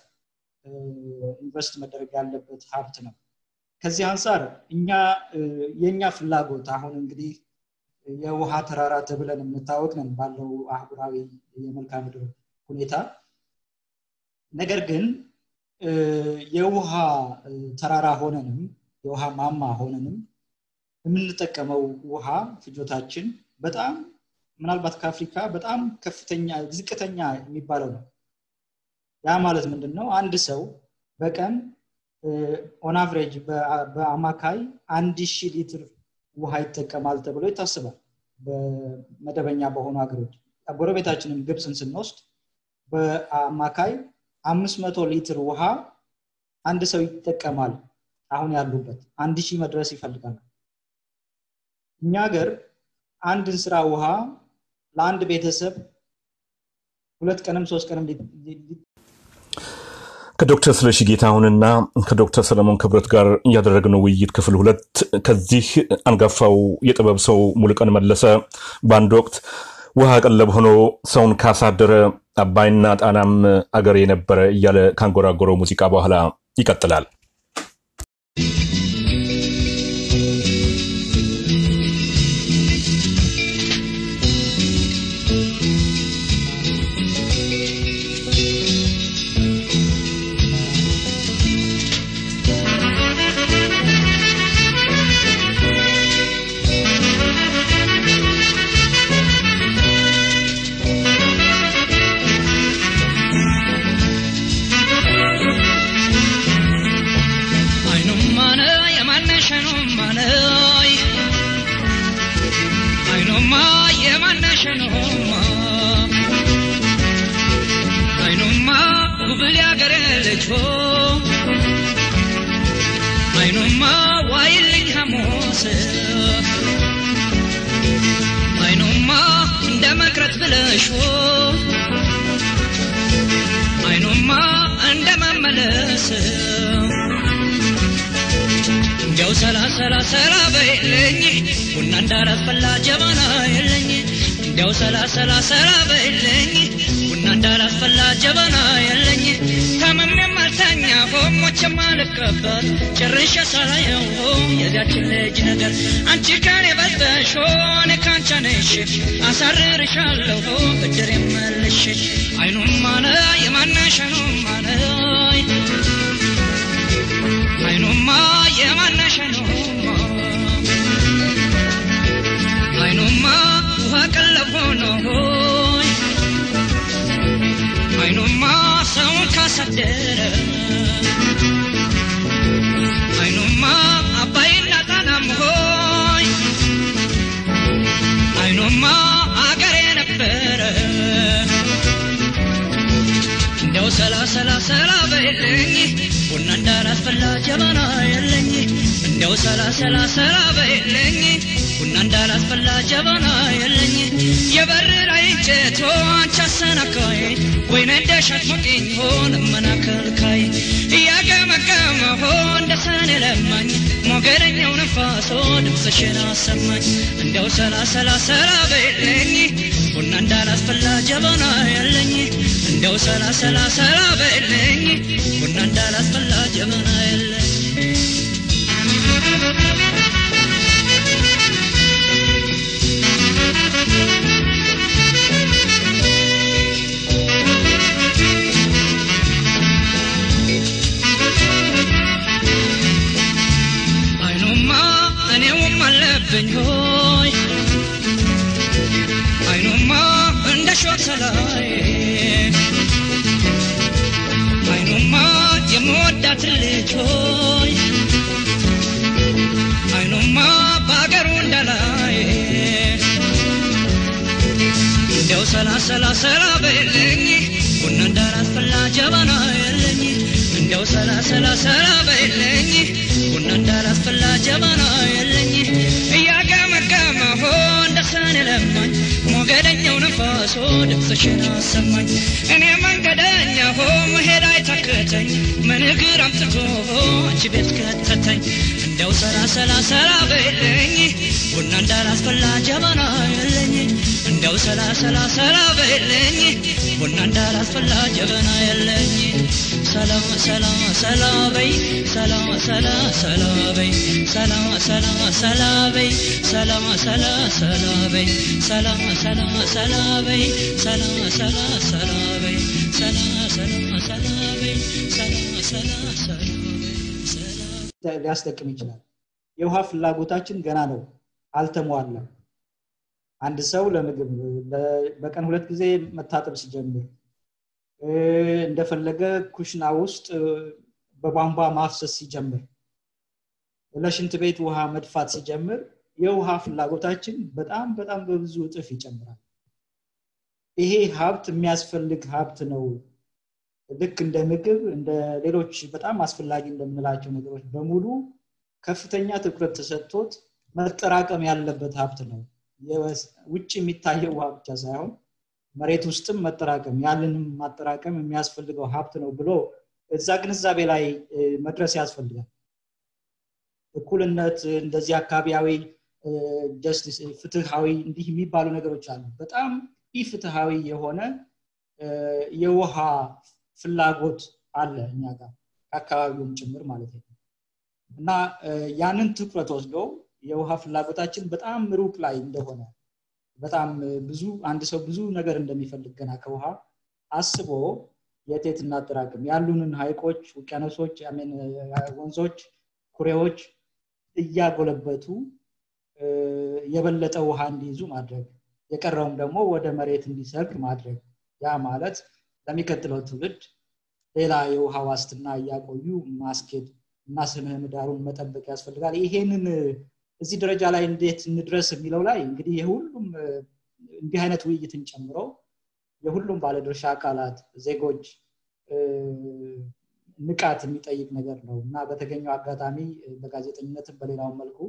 ኢንቨስት መደረግ ያለበት ሀብት ነው። ከዚህ አንጻር እኛ የእኛ ፍላጎት አሁን እንግዲህ የውሃ ተራራ ተብለን የምታወቅ ነን ባለው አህጉራዊ የመልክዓ ምድር ሁኔታ። ነገር ግን የውሃ ተራራ ሆነንም የውሃ ማማ ሆነንም የምንጠቀመው ውሃ ፍጆታችን በጣም ምናልባት ከአፍሪካ በጣም ከፍተኛ ዝቅተኛ የሚባለው ነው። ያ ማለት ምንድን ነው? አንድ ሰው በቀን on average በአማካይ አንድ ሺህ ሊትር ውሃ ይጠቀማል ተብሎ ይታሰባል። በመደበኛ በሆኑ ሀገሮች ጎረቤታችንን ግብፅን ስንወስድ በአማካይ አምስት መቶ ሊትር ውሃ አንድ ሰው ይጠቀማል። አሁን ያሉበት አንድ ሺህ መድረስ ይፈልጋሉ። እኛ ሀገር አንድን ስራ ውሃ ለአንድ ቤተሰብ ሁለት ቀንም ሶስት ቀንም ከዶክተር ስለሺ ጌታሁንና ከዶክተር ሰለሞን ክብረት ጋር ያደረግነው ውይይት ክፍል ሁለት ከዚህ አንጋፋው የጥበብ ሰው ሙሉቀን መለሰ በአንድ ወቅት ውሃ ቀለብ ሆኖ ሰውን ካሳደረ አባይና ጣናም አገር የነበረ እያለ ካንጎራጎረው ሙዚቃ በኋላ ይቀጥላል። ሰላ ሰላ በይልኝ ቡና እንዳላስፈላ ጀበና የለኝ። እንዲያው ሰላ ሰላ ሰላ በይልኝ ቡና እንዳላስፈላ ጀበና የለኝ። ታመሜም አልተኛ ሆሞችም አልቀበር ጭርሽ ሳላየው የዚያችን ልጅ ነገር። አንቺ ከኔ በልጠሽ እኔ ካንቺ ነሽ አሳርርሻለሁ ብድር የመልሽ ነ የማነሽ አይኑማ ነ አይኑማ የማነሽ አይኑማ አይኑማ ውሃ ቀለብ ሆኖ አይኑማ ሰውን ካሳደረ ጀበና የለኝ እንደው ሰላ ሰላ በይልኝ ቡና እንዳላስፈላ ጀበና የለኝ። የበር ላይ እንጨቶ አንቺ አሰናካይ ወይነ እንደሻት ሞቂኝ ሆን መናከልካይ እያገመገመ ሆ እንደ ለማኝ ሞገደኛው ነፋሶ ድምፅሽን አሰማኝ። እንደው ሰላ ሰላ በይልኝ ቡና እንዳላስፈላ ጀበና የለኝ። እንደው ሰላ ሰላ ሰላ በይልኝ ቡና እንዳላስፈላ ጀበና የለኝ የምወዳት ልጅ ሆይ ሰላ ሰላ ሰላ በልኝ ቡና እንዳላስፈላ ጀበና የለኝ እንደው ሰላ ሰላ ቡና እንዳላስፈላ ጀበና የለኝ ነፋሶ ድምፅሽን አሰማኝ። እኔ መንገደኛ ሆ መሄድ አይታክተኝ ምን እግር አምጥቶ አንቺ ቤት ከተተኝ? እንደው ሰላ ሰላ ሰላ በልኝ ቡና እንዳላስፈላ ጀበና የለኝ። እንደው ሰላ ሰላ ሰላ በልኝ ቡና እንዳላስፈላ ጀበና የለኝ ሰላም ሰላም ሰላም ሰላ ሰላ በይ ሰላም ሰላም ሰላም ሰላ ሰላ በይ ሰላም ሰላም ሰላም ሊያስጠቅም ይችላል። የውሃ ፍላጎታችን ገና ነው አልተሟላም። አንድ ሰው ለምግብ በቀን ሁለት ጊዜ መታጠብ ሲጀምር እንደፈለገ ኩሽና ውስጥ በቧንቧ ማፍሰስ ሲጀምር ለሽንት ቤት ውሃ መድፋት ሲጀምር የውሃ ፍላጎታችን በጣም በጣም በብዙ እጥፍ ይጨምራል። ይሄ ሀብት የሚያስፈልግ ሀብት ነው። ልክ እንደ ምግብ እንደ ሌሎች በጣም አስፈላጊ እንደምንላቸው ነገሮች በሙሉ ከፍተኛ ትኩረት ተሰጥቶት መጠራቀም ያለበት ሀብት ነው። ውጭ የሚታየው ውሃ ብቻ ሳይሆን መሬት ውስጥም መጠራቀም ያንንም ማጠራቀም የሚያስፈልገው ሀብት ነው ብሎ እዛ ግንዛቤ ላይ መድረስ ያስፈልጋል። እኩልነት እንደዚህ አካባቢያዊ ጀስቲስ ፍትሃዊ እንዲህ የሚባሉ ነገሮች አሉ። በጣም ኢፍትሃዊ የሆነ የውሃ ፍላጎት አለ እኛ ጋር ከአካባቢውም ጭምር ማለት ነው። እና ያንን ትኩረት ወስዶ የውሃ ፍላጎታችን በጣም ሩቅ ላይ እንደሆነ በጣም ብዙ አንድ ሰው ብዙ ነገር እንደሚፈልግ ገና ከውሃ አስቦ የቴት እናጠራቅም። ያሉንን ሀይቆች ውቅያኖሶች ወንዞች ኩሬዎች እያጎለበቱ የበለጠ ውሃ እንዲይዙ ማድረግ የቀረውም ደግሞ ወደ መሬት እንዲሰርግ ማድረግ። ያ ማለት ለሚቀጥለው ትውልድ ሌላ የውሃ ዋስትና እያቆዩ ማስኬድ እና ስነ ምህዳሩን መጠበቅ ያስፈልጋል። ይሄንን እዚህ ደረጃ ላይ እንዴት እንድረስ የሚለው ላይ እንግዲህ የሁሉም እንዲህ አይነት ውይይትን ጨምሮ የሁሉም ባለድርሻ አካላት ዜጎች ንቃት የሚጠይቅ ነገር ነው እና በተገኘው አጋጣሚ በጋዜጠኝነትም በሌላው መልኩ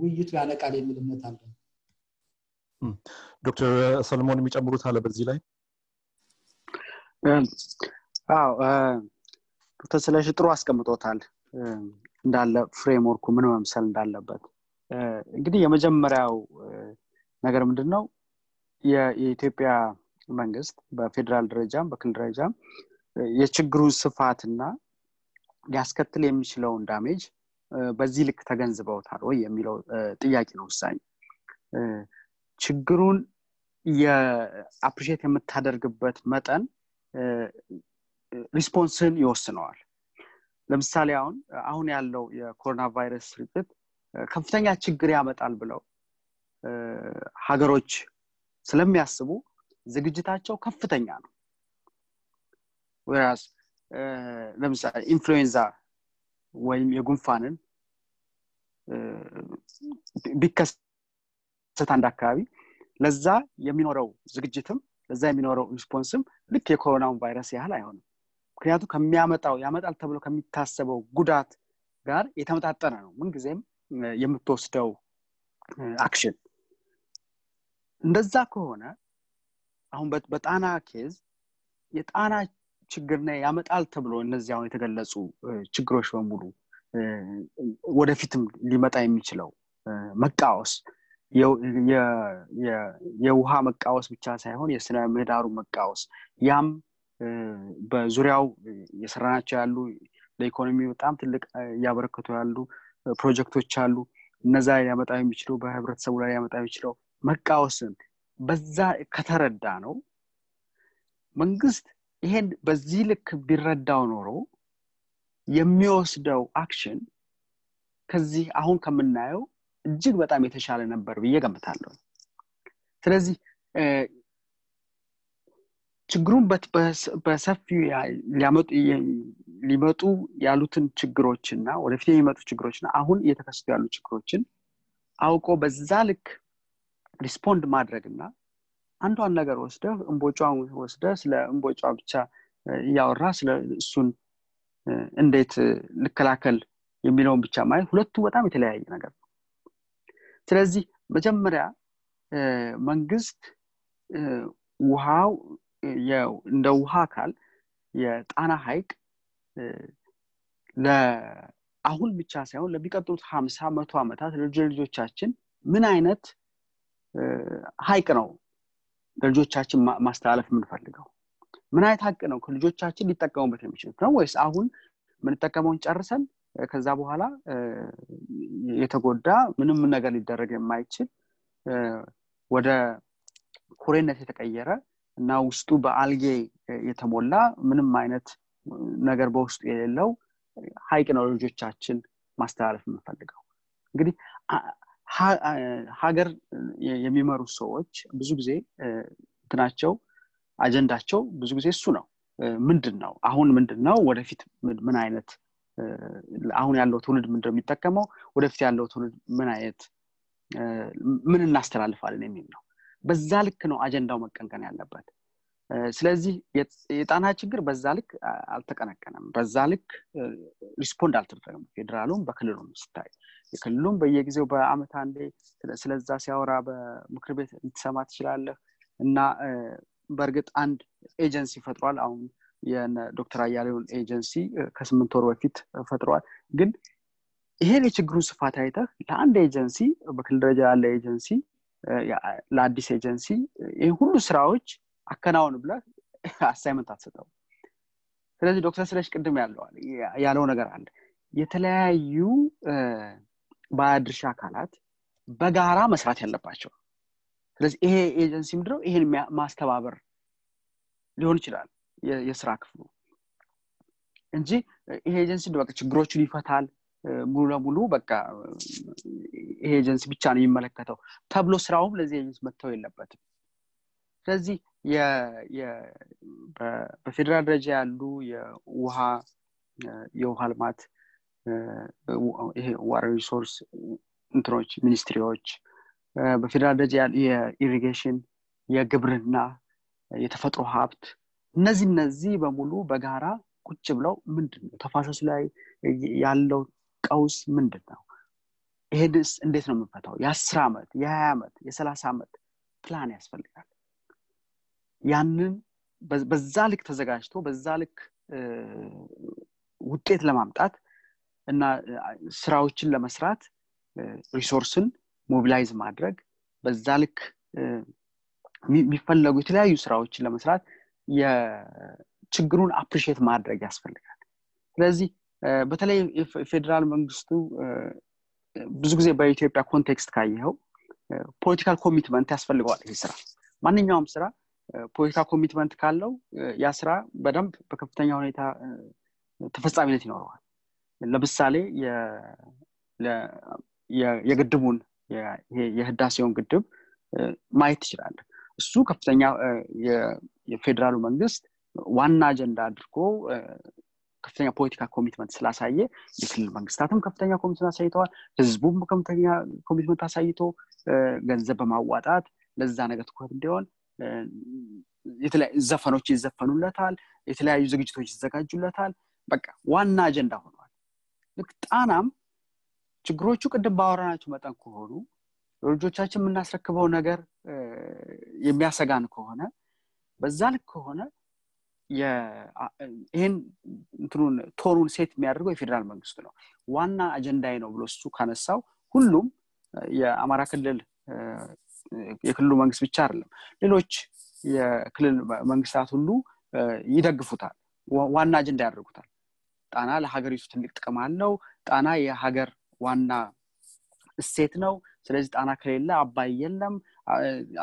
ውይይቱ ያነቃል የሚል እምነት አለ። ዶክተር ሰለሞን የሚጨምሩት አለ በዚህ ላይ? አዎ ዶክተር ስለሽ ጥሩ አስቀምጦታል እንዳለ ፍሬምወርኩ ምን መምሰል እንዳለበት። እንግዲህ የመጀመሪያው ነገር ምንድን ነው የኢትዮጵያ መንግስት በፌዴራል ደረጃም በክልል ደረጃም የችግሩን ስፋትና ሊያስከትል የሚችለውን damage በዚህ ልክ ተገንዝበውታል ወይ የሚለው ጥያቄ ነው ውሳኝ ችግሩን የ appreciate የምታደርግበት መጠን response ን ይወስነዋል ለምሳሌ አሁን አሁን ያለው የኮሮና ቫይረስ ስርጭት ከፍተኛ ችግር ያመጣል ብለው ሀገሮች ስለሚያስቡ ዝግጅታቸው ከፍተኛ ነው። ወራስ ለምሳሌ ኢንፍሉዌንዛ ወይም የጉንፋንን ቢከሰት አንድ አካባቢ ለዛ የሚኖረው ዝግጅትም ለዛ የሚኖረው ሪስፖንስም ልክ የኮሮናውን ቫይረስ ያህል አይሆንም ምክንያቱም ከሚያመጣው ያመጣል ተብሎ ከሚታሰበው ጉዳት ጋር የተመጣጠነ ነው። ምንጊዜም የምትወስደው action እንደዛ ከሆነ አሁን በጣና case የጣና ችግርና ያመጣል ተብሎ እነዚህ አሁን የተገለጹ ችግሮች በሙሉ ወደፊትም ሊመጣ የሚችለው መቃወስ የውሃ መቃወስ ብቻ ሳይሆን የስነ ምህዳሩ መቃወስ ያም በዙሪያው የሰራናቸው ያሉ ለኢኮኖሚ በጣም ትልቅ እያበረከቱ ያሉ ፕሮጀክቶች አሉ። እነዛ ሊያመጣ የሚችለው በህብረተሰቡ ላይ ሊያመጣ የሚችለው መቃወስን በዛ ከተረዳ ነው። መንግስት ይሄን በዚህ ልክ ቢረዳው ኖሮ የሚወስደው አክሽን ከዚህ አሁን ከምናየው እጅግ በጣም የተሻለ ነበር ብዬ እገምታለሁ ስለዚህ ችግሩን በሰፊው ሊመጡ ያሉትን ችግሮችና ወደፊት የሚመጡ ችግሮችና አሁን እየተከሰቱ ያሉ ችግሮችን አውቆ በዛ ልክ respond ማድረግና አንዷን ነገር ወስደ እንቦጭን ወስደ ስለ እንቦጭ ብቻ እያወራ ስለ እሱን እንዴት ልከላከል የሚለውን ብቻ ማየት ሁለቱ በጣም የተለያየ ነገር ነው። ስለዚህ መጀመሪያ መንግስት ውሃው እንደ ውሃ አካል የጣና ሀይቅ አሁን ብቻ ሳይሆን ለሚቀጥሉት ሀምሳ መቶ ዓመታት ለልጅ ልጆቻችን ምን አይነት ሀይቅ ነው ለልጆቻችን ማስተላለፍ የምንፈልገው? ምን አይነት ሀቅ ነው ልጆቻችን ሊጠቀሙበት የሚችሉት ነው ወይስ አሁን የምንጠቀመውን ጨርሰን ከዛ በኋላ የተጎዳ ምንም ነገር ሊደረግ የማይችል ወደ ኩሬነት የተቀየረ እና ውስጡ በአልጌ የተሞላ ምንም አይነት ነገር በውስጡ የሌለው ሀይቅ ነው ልጆቻችን ማስተላለፍ የምንፈልገው። እንግዲህ ሀገር የሚመሩ ሰዎች ብዙ ጊዜ እንትናቸው አጀንዳቸው ብዙ ጊዜ እሱ ነው። ምንድን ነው አሁን ምንድን ነው ወደፊት ምን አይነት አሁን ያለው ትውልድ ምንድነው የሚጠቀመው? ወደፊት ያለው ትውልድ ምን አይነት ምን እናስተላልፋለን የሚል ነው በዛ ልክ ነው አጀንዳው መቀንቀን ያለበት። ስለዚህ የጣና ችግር በዛ ልክ አልተቀነቀነም። በዛ ልክ respond አልተደረገም። ፌዴራሉም በክልሉም ስታይ የክልሉም በየጊዜው በአመት አንዴ ስለዛ ሲያወራ በምክር ቤት ልትሰማ ትችላለህ። እና በእርግጥ አንድ ኤጀንሲ ፈጥሯል። አሁን ዶክተር አያሌውን ኤጀንሲ ከስምንት ወር በፊት ፈጥሯል። ግን ይሄን የችግሩን ስፋት አይተህ ለአንድ ኤጀንሲ በክልል ደረጃ ያለ ኤጀንሲ ለአዲስ ኤጀንሲ ይህ ሁሉ ስራዎች አከናውን ብለህ assignment አትሰጠው ስለዚህ ዶክተር ስለሺ ቅድም ብለዋል ያለው ነገር አለ። የተለያዩ ባለድርሻ አካላት በጋራ መስራት ያለባቸው። ስለዚህ ይሄ ኤጀንሲ ምድረው ይሄን ማስተባበር ሊሆን ይችላል የስራ ክፍሉ እንጂ ይሄ ኤጀንሲ ችግሮቹን ይፈታል ሙሉ ለሙሉ በቃ ይሄ ኤጀንሲ ብቻ ነው የሚመለከተው ተብሎ ስራውም ለዚህ ኤጀንሲ መተው የለበትም። ስለዚህ በፌዴራል ደረጃ ያሉ የውሃ የውሃ ልማት ይሄ water resource እንትኖች ሚኒስትሪዎች በፌዴራል ደረጃ ያሉ የ irrigation የግብርና የተፈጥሮ ሀብት እነዚህ እነዚህ በሙሉ በጋራ ቁጭ ብለው ምንድን ነው ተፋሰሱ ላይ ያለው ቀውስ ምንድን ነው ይሄንስ እንዴት ነው የምንፈታው የአስር ዓመት የሀያ ዓመት የሰላሳ ዓመት ፕላን ያስፈልጋል። ያንን በዛ ልክ ተዘጋጅቶ በዛ ልክ ውጤት ለማምጣት እና ስራዎችን ለመስራት resource ን mobilize ማድረግ በዛ ልክ የሚፈለጉ የተለያዩ ስራዎችን ለመስራት የችግሩን appreciate ማድረግ ያስፈልጋል። ስለዚህ በተለይ ፌዴራል መንግስቱ ብዙ ጊዜ በኢትዮጵያ context ካየኸው political commitment ያስፈልገዋል ይህ ስራ። ማንኛውም ስራ political commitment ካለው ያ ስራ በደንብ በከፍተኛ ሁኔታ ተፈጻሚነት ይኖረዋል። ለምሳሌ የግድቡን የህዳሴውን ግድብ ማየት ትችላለህ። እሱ ከፍተኛ የፌዴራሉ መንግስት ዋና አጀንዳ አድርጎ ከፍተኛ ፖለቲካ commitment ስላሳየ የክልል መንግስታትም ከፍተኛ commitment አሳይተዋል ህዝቡም ከፍተኛ commitment አሳይቶ ገንዘብ በማዋጣት ለዛ ነገር ትኩረት እንዲሆን ዘፈኖች ይዘፈኑለታል የተለያዩ ዝግጅቶች ይዘጋጁለታል። በቃ ዋና አጀንዳ ሆኗል። ልክ ጣናም ችግሮቹ ቅድም ባወራናቸው መጠን ከሆኑ ለልጆቻችን የምናስረክበው ነገር የሚያሰጋን ከሆነ በዛ ልክ ከሆነ ይህን እንትኑን ቶኑን ሴት የሚያደርገው የፌዴራል መንግስት ነው። ዋና አጀንዳዬ ነው ብሎ እሱ ካነሳው ሁሉም የአማራ ክልል የክልሉ መንግስት ብቻ አይደለም ሌሎች የክልል መንግስታት ሁሉ ይደግፉታል ዋና አጀንዳ ያደርጉታል። ጣና ለሀገሪቱ ትልቅ ጥቅም አለው። ጣና የሀገር ዋና እሴት ነው። ስለዚህ ጣና ከሌለ አባይ የለም።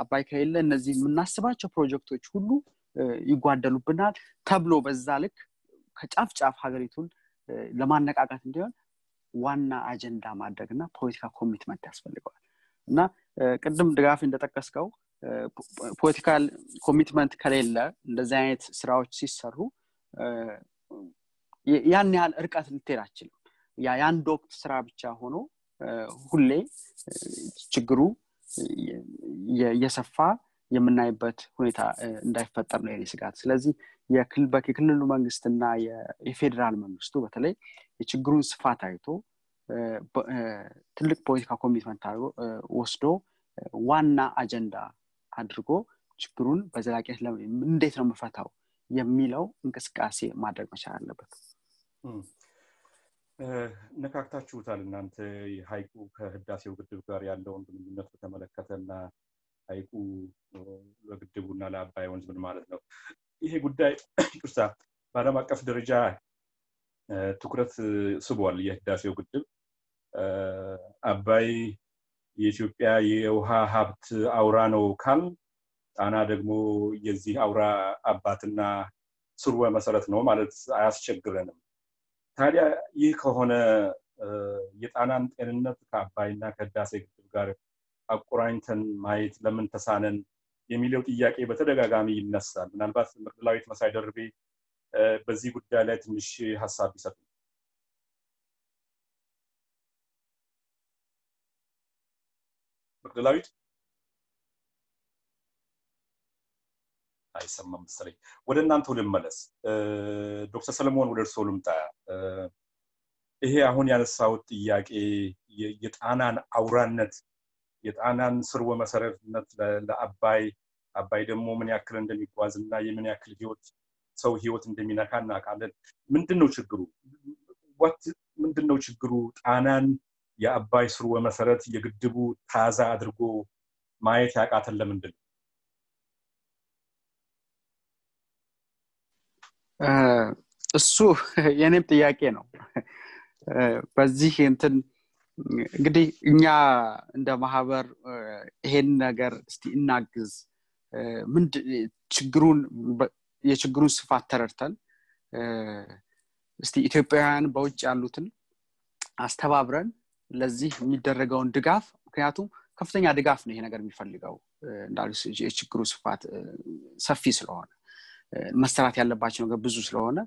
አባይ ከሌለ እነዚህ የምናስባቸው ፕሮጀክቶች ሁሉ ይጓደሉብናል ተብሎ በዛ ልክ ከጫፍ ጫፍ ሀገሪቱን ለማነቃቃት እንዲሆን ዋና አጀንዳ ማድረግ እና ፖለቲካ commitment ያስፈልገዋል። እና ቅድም ድጋፍ እንደጠቀስከው political commitment ከሌለ እንደዚህ አይነት ስራዎች ሲሰሩ ያን ያህል እርቀት ልትሄድ አትችልም የአንድ ወቅት ስራ ብቻ ሆኖ ሁሌ ችግሩ እየሰፋ የምናይበት ሁኔታ እንዳይፈጠር ነው የኔ ስጋት። ስለዚህ የክልሉ መንግስትና የፌዴራል መንግስቱ በተለይ የችግሩን ስፋት አይቶ ትልቅ ፖለቲካ ኮሚትመንት ወስዶ ዋና አጀንዳ አድርጎ ችግሩን በዘላቂነት እንዴት ነው የምፈታው የሚለው እንቅስቃሴ ማድረግ መቻል አለበት። ነካክታችሁታል እናንተ። ሀይቁ ከህዳሴው ግድብ ጋር ያለውን ግንኙነት በተመለከተ እና ሀይቁ ለግድቡና ለአባይ ወንዝ ምን ማለት ነው? ይሄ ጉዳይ ቅርሳ በአለም አቀፍ ደረጃ ትኩረት ስቧል የህዳሴው ግድብ። አባይ የኢትዮጵያ የውሃ ሀብት አውራ ነው ካል ጣና ደግሞ የዚህ አውራ አባትና ስርወ መሰረት ነው ማለት አያስቸግረንም። ታዲያ ይህ ከሆነ የጣናን ጤንነት ከአባይና ከህዳሴ ግድብ ጋር አቆራኝተን ማየት ለምን ተሳነን የሚለው ጥያቄ በተደጋጋሚ ይነሳል። ምናልባት መቅደላዊት መሳይ ደርቤ በዚህ ጉዳይ ላይ ትንሽ ሀሳብ ቢሰጡ መቅደላዊት? አይሰማም መሰለኝ። ወደ እናንተው ልመለስ። ዶክተር ሰለሞን ወደ እርስዎ ልምጣ። ይሄ አሁን ያነሳውት ጥያቄ የጣናን አውራነት የጣናን ስርወ መሰረትነት ለአባይ አባይ ደግሞ ምን ያክል እንደሚጓዝ እና የምን ያክል ህይወት ሰው ህይወት እንደሚነካ እናውቃለን ምንድን ነው ችግሩ ምንድን ነው ችግሩ? ጣናን የአባይ ስርወ መሰረት የግድቡ ታዛ አድርጎ ማየት ያቃተን ለምንድን ነው? እሱ የእኔም ጥያቄ ነው። በዚህ እንትን እንግዲህ እኛ እንደ ማህበር ይሄን ነገር እስቲ እናግዝ። ችግሩን የችግሩን ስፋት ተረድተን እስቲ ኢትዮጵያውያን በውጭ ያሉትን አስተባብረን ለዚህ የሚደረገውን ድጋፍ ምክንያቱም ከፍተኛ ድጋፍ ነው ይሄ ነገር የሚፈልገው። የችግሩ ስፋት ሰፊ ስለሆነ መሰራት ያለባቸው ነገር ብዙ ስለሆነ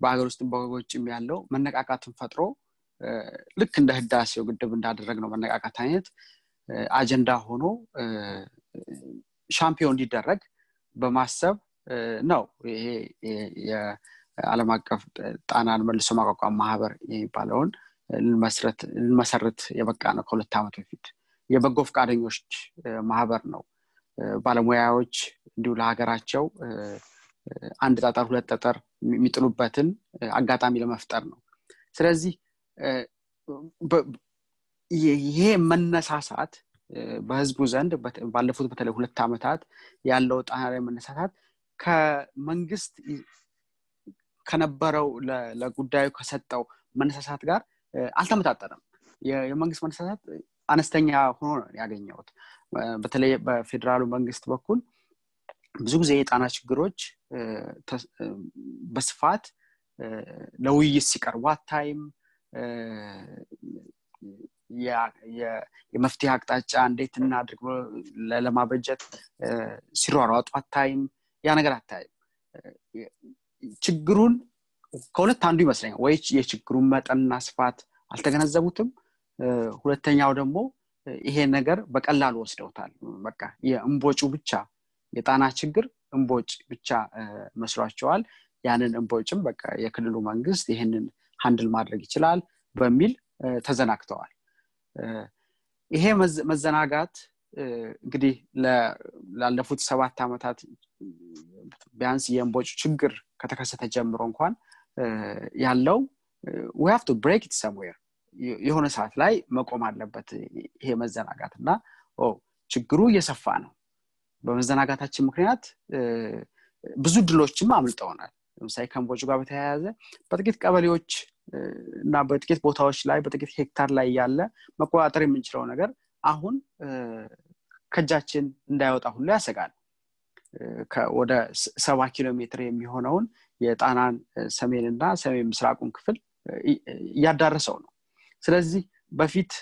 በሀገር ውስጥ በውጭም ያለው መነቃቃትን ፈጥሮ ልክ እንደ ህዳሴው ግድብ እንዳደረግ ነው መነቃቃት አይነት አጀንዳ ሆኖ ሻምፒዮን እንዲደረግ በማሰብ ነው ይሄ የዓለም አቀፍ ጣናን መልሶ ማቋቋም ማህበር የሚባለውን ልንመሰርት የበቃ ነው ከሁለት ዓመት በፊት የበጎ ፈቃደኞች ማህበር ነው። ባለሙያዎች እንዲሁ ለሀገራቸው አንድ ጠጠር ሁለት ጠጠር የሚጥሉበትን አጋጣሚ ለመፍጠር ነው። ስለዚህ ይሄ መነሳሳት በህዝቡ ዘንድ ባለፉት በተለይ ሁለት ዓመታት ያለው ጣና መነሳሳት ከመንግስት ከነበረው ለጉዳዩ ከሰጠው መነሳሳት ጋር አልተመጣጠነም። የመንግስት መነሳሳት አነስተኛ ሆኖ ነው ያገኘሁት። በተለይ በፌዴራሉ መንግስት በኩል ብዙ ጊዜ የጣና ችግሮች በስፋት ለውይይት ሲቀርቡ አታይም የመፍትሄ አቅጣጫ እንዴት እናድርግ ለማበጀት ሲሯሯጡ አታይም። ያ ነገር አታይም። ችግሩን ከሁለት አንዱ ይመስለኛል። ወይ የችግሩን መጠንና ስፋት አልተገነዘቡትም። ሁለተኛው ደግሞ ይሄ ነገር በቀላሉ ወስደውታል። በቃ የእንቦጩ ብቻ የጣና ችግር እንቦጭ ብቻ መስሏቸዋል። ያንን እንቦጭም በቃ የክልሉ መንግስት ይህንን handle ማድረግ ይችላል በሚል ተዘናግተዋል። ይሄ መዘናጋት እንግዲህ ላለፉት ሰባት ዓመታት ቢያንስ የእንቦጭ ችግር ከተከሰተ ጀምሮ እንኳን ያለው we have to break somewhere የሆነ ሰዓት ላይ መቆም አለበት ይሄ መዘናጋት እና ችግሩ እየሰፋ ነው። በመዘናጋታችን ምክንያት ብዙ ድሎችም አምልጠውናል ለምሳሌ ከንቦጭ ጋር በተያያዘ በጥቂት ቀበሌዎች እና በጥቂት ቦታዎች ላይ በጥቂት ሄክታር ላይ ያለ መቆጣጠር የምንችለው ነገር አሁን ከእጃችን እንዳይወጣ ሁሉ ያሰጋል። ወደ ሰባ ኪሎ ሜትር የሚሆነውን የጣናን ሰሜንና ሰሜን ምስራቁን ክፍል እያዳረሰው ነው። ስለዚህ በፊት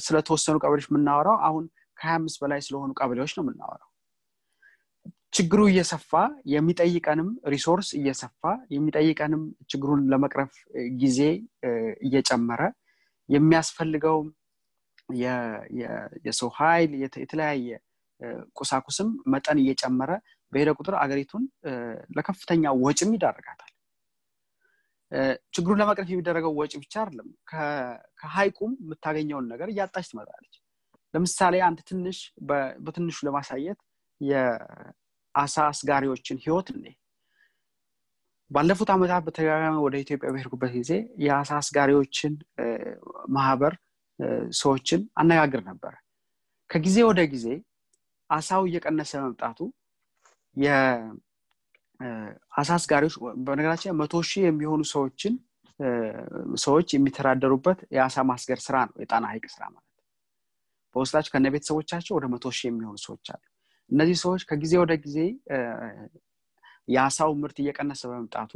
ስለተወሰኑ ቀበሌዎች የምናወራው አሁን ከሀያ አምስት በላይ ስለሆኑ ቀበሌዎች ነው የምናወራው ችግሩ እየሰፋ የሚጠይቀንም resource እየሰፋ የሚጠይቀንም ችግሩን ለመቅረፍ ጊዜ እየጨመረ የሚያስፈልገው የሰው ኃይል የተለያየ ቁሳቁስም መጠን እየጨመረ በሄደ ቁጥር አገሪቱን ለከፍተኛ ወጭም ይዳርጋታል። ችግሩን ለመቅረፍ የሚደረገው ወጪ ብቻ አይደለም። ከሀይቁም የምታገኘውን ነገር እያጣች ትመጣለች። ለምሳሌ አንድ ትንሽ በትንሹ ለማሳየት የአሳ አስጋሪዎችን ህይወት እኔ ባለፉት ዓመታት በተደጋጋሚ ወደ ኢትዮጵያ በሄድኩበት ጊዜ የአሳ አስጋሪዎችን ማህበር ሰዎችን አነጋግር ነበር ከጊዜ ወደ ጊዜ አሳው እየቀነሰ መምጣቱ የአሳ አስጋሪዎች በነገራችን መቶ ሺህ የሚሆኑ ሰዎችን ሰዎች የሚተዳደሩበት የአሳ ማስገር ስራ ነው የጣና ሀይቅ ስራ ማለት በውስጣቸው ከነ ቤተሰቦቻቸው ወደ መቶ ሺህ የሚሆኑ ሰዎች አሉ እነዚህ ሰዎች ከጊዜ ወደ ጊዜ የአሳው ምርት እየቀነሰ በመምጣቱ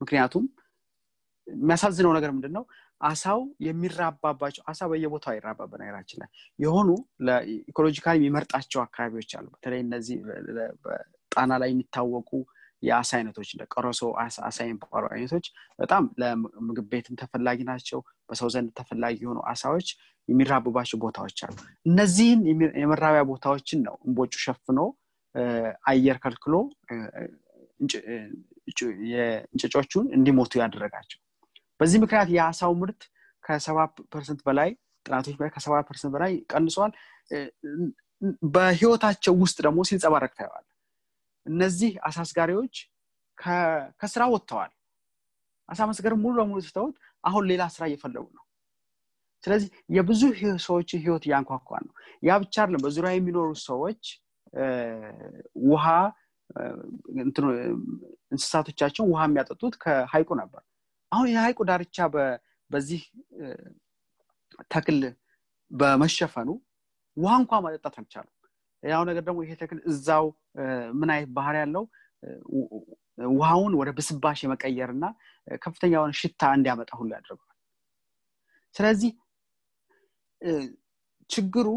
ምክንያቱም የሚያሳዝነው ነገር ምንድን ነው አሳው የሚራባባቸው አሳ በየቦታው አይራባ በነገራችን ላይ። የሆኑ ለኢኮሎጂካል የሚመርጣቸው አካባቢዎች አሉ። በተለይ እነዚህ ጣና ላይ የሚታወቁ የአሳ አይነቶች እንደ ቆሮሶ አሳ የሚባሉ አይነቶች በጣም ለምግብ ቤትም ተፈላጊ ናቸው በሰው ዘንድ ተፈላጊ የሆኑ አሳዎች የሚራቡባቸው ቦታዎች አሉ። እነዚህን የመራቢያ ቦታዎችን ነው እንቦጩ ሸፍኖ አየር ከልክሎ የእንጭጮቹን እንዲሞቱ ያደረጋቸው። በዚህ ምክንያት የአሳው ምርት ከሰባ percent በላይ ጥናቶች ላይ ከሰባ percent በላይ ቀንሷል። በህይወታቸው ውስጥ ደግሞ ሲንጸባረቅ ታየዋል እነዚህ አሳስጋሪዎች ከስራ ወጥተዋል። አሳ መስገር ሙሉ ለሙሉ ስተውት አሁን ሌላ ስራ እየፈለጉ ነው። ስለዚህ የብዙ ሰዎች ህይወት እያንኳኳ ነው። ያ ብቻ አይደለም። በዙሪያ የሚኖሩ ሰዎች ውሃ እንስሳቶቻቸውን ውሃ የሚያጠጡት ከሀይቁ ነበር። አሁን የሀይቁ ዳርቻ በዚህ ተክል በመሸፈኑ ውሃ እንኳ ማጠጣት አልቻሉም። ያው ነገር ደግሞ ይሄ ተክል እዛው ምን አይነት ባህር ያለው ውሃውን ወደ ብስባሽ የመቀየር እና ከፍተኛ የሆነ ሽታ እንዲያመጣ ሁሉ ያደርገዋል። ስለዚህ ችግሩ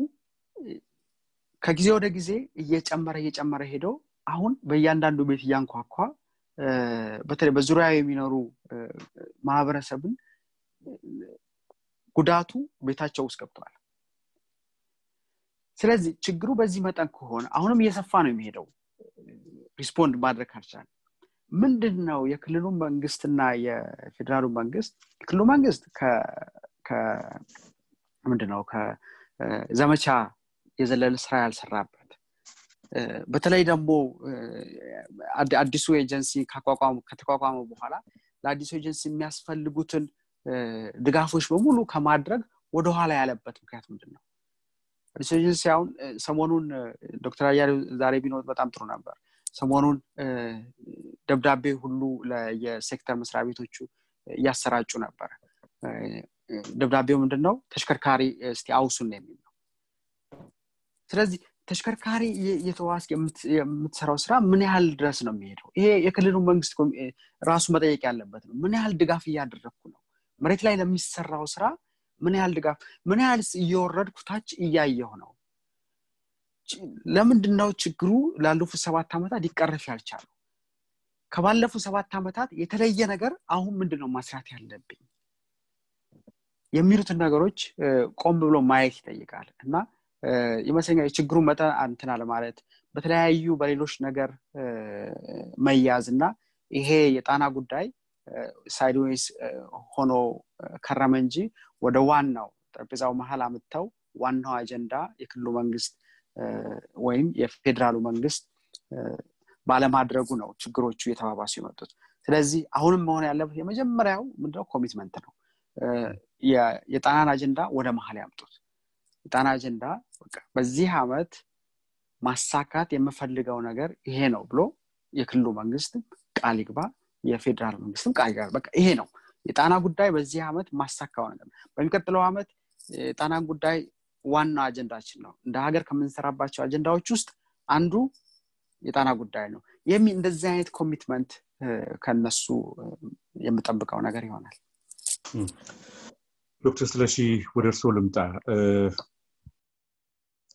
ከጊዜ ወደ ጊዜ እየጨመረ እየጨመረ ሄደው አሁን በእያንዳንዱ ቤት እያንኳኳ በተለይ በዙሪያ የሚኖሩ ማህበረሰብን ጉዳቱ ቤታቸው ውስጥ ገብተዋል። ስለዚህ ችግሩ በዚህ መጠን ከሆነ አሁንም እየሰፋ ነው የሚሄደው። respond ማድረግ ካልቻለ ምንድን ነው የክልሉ መንግስትና የፌዴራሉ መንግስት? የክልሉ መንግስት ምንድን ነው ከዘመቻ የዘለለ ስራ ያልሰራበት በተለይ ደግሞ አዲሱ ኤጀንሲ ከተቋቋመ በኋላ ለአዲሱ ኤጀንሲ የሚያስፈልጉትን ድጋፎች በሙሉ ከማድረግ ወደኋላ ያለበት ምክንያት ምንድን ነው አዲሱ ኤጀንሲ አሁን ሰሞኑን ዶክተር አያሌው ዛሬ ቢኖር በጣም ጥሩ ነበር ሰሞኑን ደብዳቤ ሁሉ የሴክተር መስሪያ ቤቶቹ እያሰራጩ ነበር። ደብዳቤው ምንድን ነው ተሽከርካሪ እስቲ አውሱን የሚል ነው ስለዚህ ተሽከርካሪ የተዋስ የምትሰራው ስራ ምን ያህል ድረስ ነው የሚሄደው? ይሄ የክልሉ መንግስት ራሱ መጠየቅ ያለበት ነው። ምን ያህል ድጋፍ እያደረግኩ ነው? መሬት ላይ ለሚሰራው ስራ ምን ያህል ድጋፍ ምን ያህል እየወረድኩ ታች እያየሁ ነው ለምንድን ነው ችግሩ ላለፉት ሰባት ዓመታት ሊቀረፍ ያልቻሉ ከባለፉት ሰባት ዓመታት የተለየ ነገር አሁን ምንድን ነው ማስራት ያለብኝ? የሚሉትን ነገሮች ቆም ብሎ ማየት ይጠይቃል። እና ይመስለኛል የችግሩ መጠን አንትን አለማለት በተለያዩ በሌሎች ነገር መያዝ እና ይሄ የጣና ጉዳይ ሳይድዌይስ ሆኖ ከረመ እንጂ ወደ ዋናው ጠረጴዛው መሀል አምጥተው ዋናው አጀንዳ የክልሉ መንግስት ወይም የፌዴራሉ መንግስት ባለማድረጉ ነው ችግሮቹ እየተባባሱ የመጡት። ስለዚህ አሁንም መሆን ያለበት የመጀመሪያው ምንድነው? commitment ነው። የጣናን አጀንዳ ወደ መሀል ያምጡት። የጣና አጀንዳ በዚህ አመት ማሳካት የምፈልገው ነገር ይሄ ነው ብሎ የክልሉ መንግስትም ቃል ይግባ የፌዴራል መንግስትም ቃል ይግባ። በቃ ይሄ ነው። የጣና ጉዳይ በዚህ አመት ማሳካው ነገር በሚቀጥለው አመት የጣናን ጉዳይ ዋና አጀንዳችን ነው። እንደ ሀገር ከምንሰራባቸው አጀንዳዎች ውስጥ አንዱ የጣና ጉዳይ ነው። የሚ እንደዚህ አይነት ኮሚትመንት ከነሱ የምጠብቀው ነገር ይሆናል። ዶክተር ስለሺ ወደ እርስዎ ልምጣ።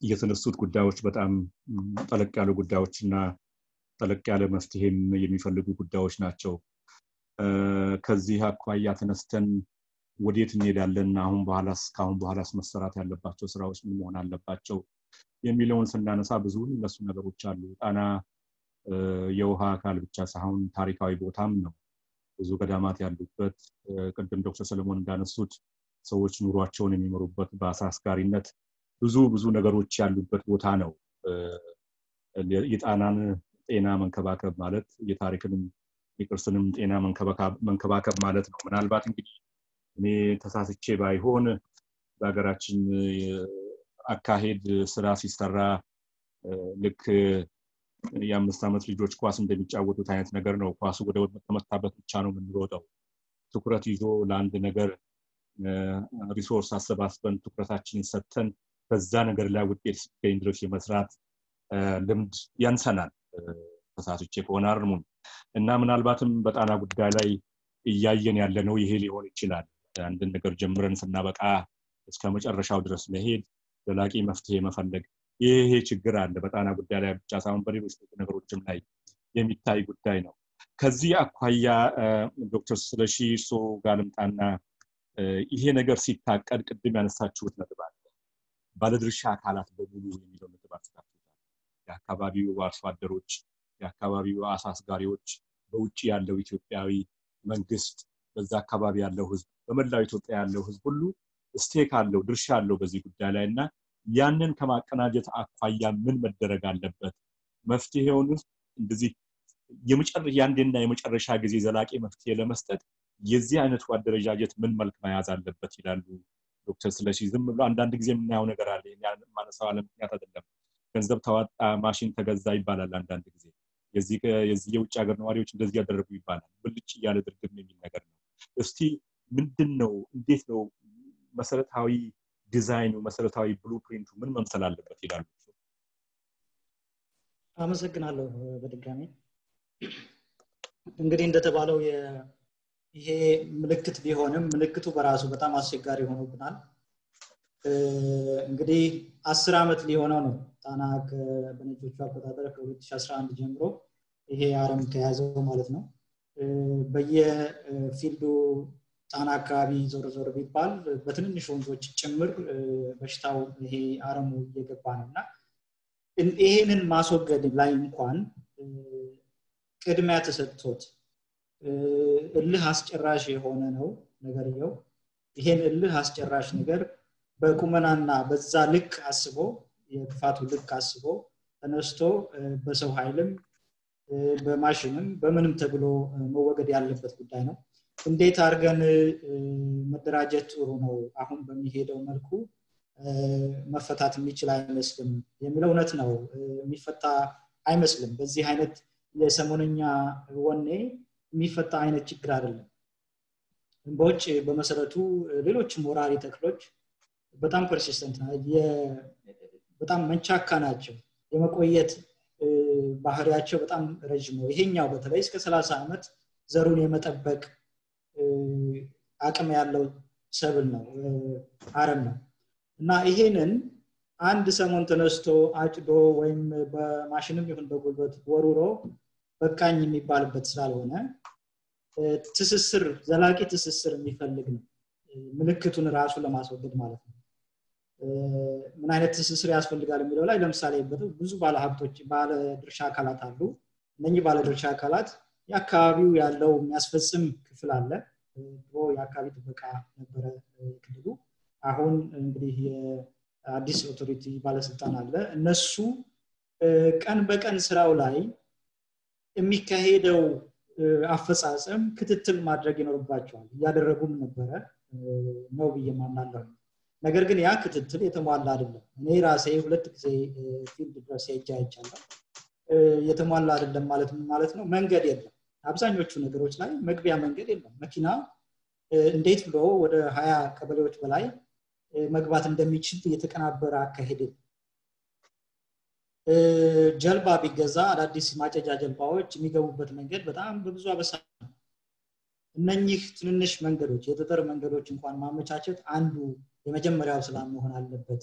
የተነሱት ጉዳዮች በጣም ጠለቅ ያሉ ጉዳዮች እና ጠለቅ ያለ መፍትሄም የሚፈልጉ ጉዳዮች ናቸው። ከዚህ አኳያ ተነስተን ወዴት እንሄዳለን? አሁን በኋላስ ከአሁን በኋላስ መሰራት ያለባቸው ስራዎች ምን መሆን አለባቸው? የሚለውን ስናነሳ ብዙ እነሱ ነገሮች አሉ። ጣና የውሃ አካል ብቻ ሳይሆን ታሪካዊ ቦታም ነው። ብዙ ገዳማት ያሉበት ቅድም ዶክተር ሰለሞን እንዳነሱት ሰዎች ኑሯቸውን የሚመሩበት በአሳ አስጋሪነት ብዙ ብዙ ነገሮች ያሉበት ቦታ ነው። የጣናን ጤና መንከባከብ ማለት የታሪክንም የቅርስንም ጤና መንከባከብ ማለት ነው። ምናልባት እንግዲህ እኔ ተሳስቼ ባይሆን በሀገራችን አካሄድ ስራ ሲሰራ ልክ የአምስት ዓመት ልጆች ኳስ እንደሚጫወቱት አይነት ነገር ነው። ኳሱ ወደ ተመታበት ብቻ ነው የምንሮጠው። ትኩረት ይዞ ለአንድ ነገር resource አሰባስበን ትኩረታችንን ሰጥተን በዛ ነገር ላይ ውጤት እስኪገኝ ድረስ የመስራት ልምድ ያንሰናል። ተሳስቼ ከሆነ አርሙን እና ምናልባትም በጣና ጉዳይ ላይ እያየን ያለ ነው ይሄ ሊሆን ይችላል አንድን ነገር ጀምረን ስናበቃ እስከ መጨረሻው ድረስ መሄድ ዘላቂ መፍትሄ መፈለግ ይሄ ችግር አለ። በጣና ጉዳይ ላይ ብቻ ሳይሆን በሌሎች ነገሮችም ላይ የሚታይ ጉዳይ ነው። ከዚህ አኳያ ዶክተር ስለሺ እርሶ ጋር ይሄ ነገር ሲታቀድ ቅድም ያነሳችሁት ነጥብ ባለድርሻ አካላት በሙሉ የሚለው ነጥብ አንስታችሁታል። የአካባቢው አርሶ አደሮች የአካባቢው አሳ አስጋሪዎች በውጭ ያለው ኢትዮጵያዊ መንግስት በዛ አካባቢ ያለው ህዝብ በመላው ኢትዮጵያ ያለው ህዝብ ሁሉ stake አለው ድርሻ አለው በዚህ ጉዳይ ላይ እና ያንን ከማቀናጀት አኳያ ምን መደረግ አለበት መፍትሄውን እንደዚህ የአንዴና የመጨረሻ ጊዜ ዘላቂ መፍትሄ ለመስጠት የዚህ አይነቱ አደረጃጀት ምን መልክ መያዝ አለበት ይላሉ ዶክተር ስለሺ? ዝም ብሎ አንዳንድ ጊዜ የምናየው ነገር አለ። ማነሳው አለ ምክንያት አይደለም። ገንዘብ ተዋጣ፣ ማሽን ተገዛ ይባላል። አንዳንድ ጊዜ የዚህ የውጭ ሀገር ነዋሪዎች እንደዚህ ያደረጉ ይባላል። ብልጭ እያለ ድርግም የሚል ነገር ነው። እስቲ ምንድን ነው እንዴት ነው መሰረታዊ ዲዛይኑ መሰረታዊ blueprint ኡ ምን መምሰል አለበት ይላሉ? አመሰግናለሁ በድጋሚ። እንግዲህ እንደተባለው ይሄ ምልክት ቢሆንም ምልክቱ በራሱ በጣም አስቸጋሪ ሆኖብናል። እንግዲህ አስር ዓመት ሊሆነው ነው ጣና በነጮቹ አቆጣጠር ከ2011 ጀምሮ ይሄ አረም ከያዘው ማለት ነው በየፊልዱ ጣና አካባቢ ዞር ዞር ቢባል በትንንሽ ወንዞች ጭምር በሽታው ይሄ አረሙ እየገባ ነው እና ይሄንን ማስወገድ ላይ እንኳን ቅድሚያ ተሰጥቶት እልህ አስጨራሽ የሆነ ነው ነገርየው። ይሄን እልህ አስጨራሽ ነገር በቁመናና በዛ ልክ አስቦ የክፋቱ ልክ አስቦ ተነስቶ በሰው ኃይልም በማሽንም በምንም ተብሎ መወገድ ያለበት ጉዳይ ነው። እንዴት አድርገን መደራጀት ጥሩ ነው? አሁን በሚሄደው መልኩ መፈታት የሚችል አይመስልም የሚለው እውነት ነው። የሚፈታ አይመስልም። በዚህ አይነት የሰሞነኛ ወኔ የሚፈታ አይነት ችግር አይደለም። በውጭ በመሰረቱ ሌሎችም ወራሪ ተክሎች በጣም persistent በጣም መንቻካ ናቸው። የመቆየት ባህሪያቸው በጣም ረዥም ነው። ይሄኛው በተለይ እስከ 30 ዓመት ዘሩን የመጠበቅ አቅም ያለው ሰብል ነው አረም ነው። እና ይሄንን አንድ ሰሞን ተነስቶ አጭዶ ወይም በማሽንም ይሁን በጉልበት ወሩሮ በቃኝ የሚባልበት ስላልሆነ ትስስር ዘላቂ ትስስር የሚፈልግ ነው። ምልክቱን ራሱ ለማስወገድ ማለት ነው ምን አይነት ትስስር ያስፈልጋል የሚለው ላይ ለምሳሌ ብዙ ባለሀብቶች ባለ ድርሻ አካላት አሉ። እነኚህ ባለድርሻ አካላት የአካባቢው ያለው የሚያስፈጽም ክፍል አለ። ድሮ የአካባቢ ጥበቃ ነበረ ክልሉ አሁን እንግዲህ የአዲስ authority ባለስልጣን አለ። እነሱ ቀን በቀን ስራው ላይ የሚካሄደው አፈጻጸም ክትትል ማድረግ ይኖርባቸዋል። እያደረጉም ነበረ ነው ብዬ ማምናለሁ ነገር ግን ያ ክትትል የተሟላ አይደለም። እኔ ራሴ ሁለት ጊዜ field ድረስ ሄጃ የተሟላ አይደለም ማለት ማለት ነው? መንገድ የለም። አብዛኞቹ ነገሮች ላይ መግቢያ መንገድ የለም። መኪና እንዴት ብሎ ወደ ሀያ ቀበሌዎች በላይ መግባት እንደሚችል የተቀናበረ አካሄድ ጀልባ ቢገዛ አዳዲስ ማጨጃ ጀልባዎች የሚገቡበት መንገድ በጣም በብዙ አበሳ እነኚህ ትንንሽ መንገዶች የጠጠር መንገዶች እንኳን ማመቻቸት አንዱ የመጀመሪያው ስራ መሆን አለበት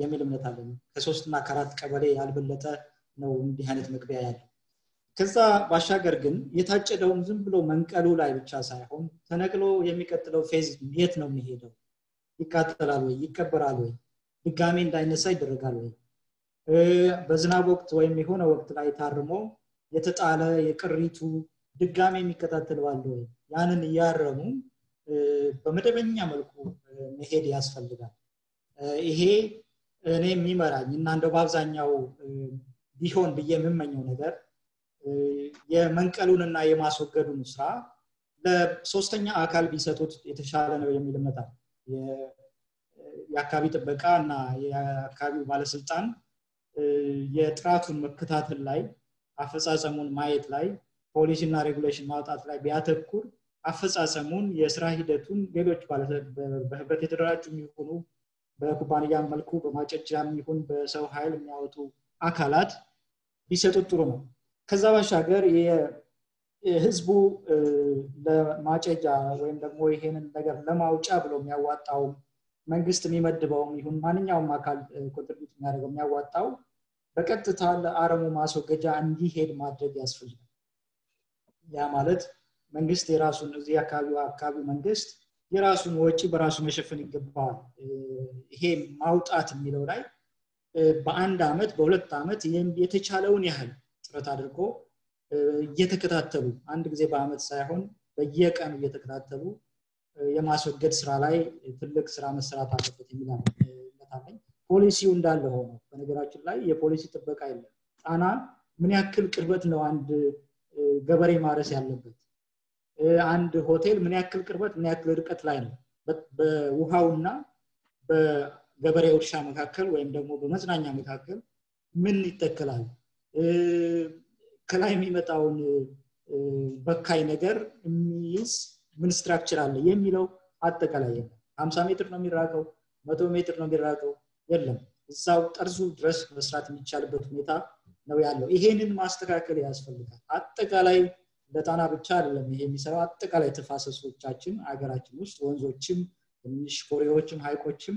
የሚል እምነት አለ ከሶስትና ከአራት ቀበሌ ያልበለጠ ነው እንዲህ አይነት መግቢያ ያለው። ከዛ ባሻገር ግን የታጨደውም ዝም ብሎ መንቀሉ ላይ ብቻ ሳይሆን ተነቅሎ የሚቀጥለው ፌዝ የት ነው የሚሄደው? ይቃጠላል ወይ? ይቀበራል ወይ? ድጋሜ እንዳይነሳ ይደረጋል ወይ? በዝናብ ወቅት ወይም የሆነ ወቅት ላይ ታርሞ የተጣለ የቅሪቱ ድጋሜ የሚከታተል ባለ ወይ? ያንን እያረሙ በመደበኛ መልኩ መሄድ ያስፈልጋል። ይሄ እኔ የሚመራኝ እና እንደው በአብዛኛው ቢሆን ብዬ የምመኘው ነገር የመንቀሉንና የማስወገዱን ስራ ለሶስተኛ አካል ቢሰጡት የተሻለ ነው የሚል እምነት የአካባቢ ጥበቃ እና የአካባቢው ባለስልጣን የጥራቱን መከታተል ላይ አፈጻጸሙን ማየት ላይ ፖሊሲ እና regulation ማውጣት ላይ ቢያተኩር አፈጻጸሙን የስራ ሂደቱን ሌሎች በህብረት የተደራጁ የሚሆኑ በኩባንያ መልኩ በማጨጃም ይሁን በሰው ኃይል የሚያወጡ አካላት ቢሰጡት ጥሩ ነው። ከዛ ባሻገር ህዝቡ ለማጨጃ ወይም ደግሞ ይሄንን ነገር ለማውጫ ብሎ የሚያዋጣው መንግስት የሚመድበውም ይሁን ማንኛውም አካል ኮንትሪቢዩት የሚያደርገው የሚያዋጣው በቀጥታ ለአረሙ ማስወገጃ እንዲሄድ ማድረግ ያስፈልጋል። ያ ማለት መንግስት የራሱን እዚህ አካባቢ አካባቢ መንግስት የራሱን ወጪ በራሱ መሸፈን ይገባዋል። ይሄ ማውጣት የሚለው ላይ በአንድ አመት በሁለት ዓመት የተቻለውን ያህል ጥረት አድርጎ እየተከታተሉ አንድ ጊዜ በአመት ሳይሆን በየቀኑ እየተከታተሉ የማስወገድ ስራ ላይ ትልቅ ስራ መሰራት አለበት የሚላለኝ ፖሊሲው እንዳለ ሆኖ በነገራችን ላይ የፖሊሲ ጥበቃ የለም። ጣና ምን ያክል ቅርበት ነው አንድ ገበሬ ማረስ ያለበት አንድ ሆቴል ምን ያክል ቅርበት ምን ያክል ርቀት ላይ ነው? በውሃውና በገበሬ እርሻ መካከል ወይም ደግሞ በመዝናኛ መካከል ምን ይተከላል? ከላይ የሚመጣውን በካይ ነገር የሚይዝ ምን structure አለ የሚለው አጠቃላይ የለም። ሀምሳ ሜትር ነው የሚራቀው መቶ ሜትር ነው የሚራቀው የለም። እዛው ጠርዙ ድረስ መስራት የሚቻልበት ሁኔታ ነው ያለው። ይሄንን ማስተካከል ያስፈልጋል። አጠቃላይ ለጣና ብቻ አይደለም ይሄ የሚሰራው። አጠቃላይ ተፋሰሶቻችን ሀገራችን ውስጥ ወንዞችም ትንሽ ኮሬዎችም ሀይቆችም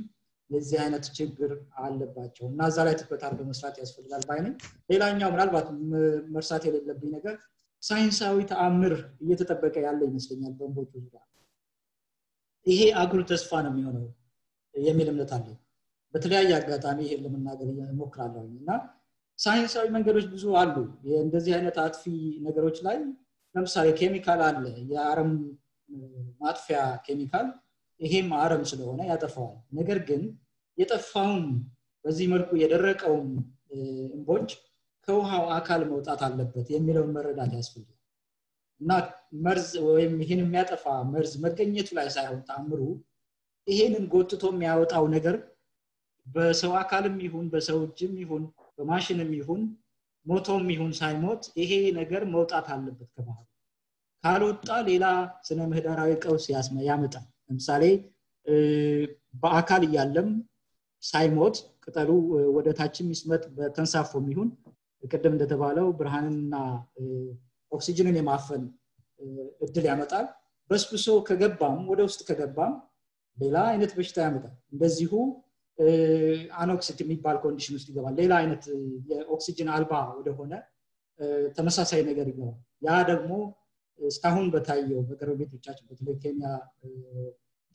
የዚህ አይነት ችግር አለባቸው እና እዛ ላይ ትኩረት አድርገው መስራት ያስፈልጋል ባይነኝ ሌላኛው ምናልባት መርሳት የሌለብኝ ነገር ሳይንሳዊ ተአምር እየተጠበቀ ያለ ይመስለኛል በንቦቹ ዙሪያ። ይሄ አጉል ተስፋ ነው የሚሆነው የሚል እምነት አለኝ። በተለያየ አጋጣሚ ይሄን ለመናገር እሞክራለሁ እና ሳይንሳዊ መንገዶች ብዙ አሉ። እንደዚህ አይነት አጥፊ ነገሮች ላይ ለምሳሌ ኬሚካል አለ የአረም ማጥፊያ ኬሚካል። ይሄም አረም ስለሆነ ያጠፋዋል። ነገር ግን የጠፋውን በዚህ መልኩ የደረቀውን እንቦጭ ከውሃው አካል መውጣት አለበት የሚለውን መረዳት ያስፈልጋል። እና መርዝ ወይም ይህን የሚያጠፋ መርዝ መገኘቱ ላይ ሳይሆን ተአምሩ ይሄንን ጎትቶ የሚያወጣው ነገር በሰው አካልም ይሁን በሰው እጅም ይሁን በማሽንም ይሁን ሞቶም ይሁን ሳይሞት ይሄ ነገር መውጣት አለበት ከባህል ካልወጣ ሌላ ስነ ምህዳራዊ ቀውስ ያመጣል። ለምሳሌ በአካል እያለም ሳይሞት ቅጠሉ ወደ ታችም ይስመጥ በተንሳፎ የሚሆን ቅድም እንደተባለው ብርሃንና ኦክሲጅንን የማፈን እድል ያመጣል። በስብሶ ከገባም ወደ ውስጥ ከገባም ሌላ አይነት በሽታ ያመጣል። እንደዚሁ anoxic የሚባል condition ውስጥ ይገባል። ሌላ አይነት የኦክሲጅን አልባ ወደሆነ ተመሳሳይ ነገር ይገባል። ያ ደግሞ እስካሁን በታየው በጎረቤቶቻችን በተለይ ኬንያ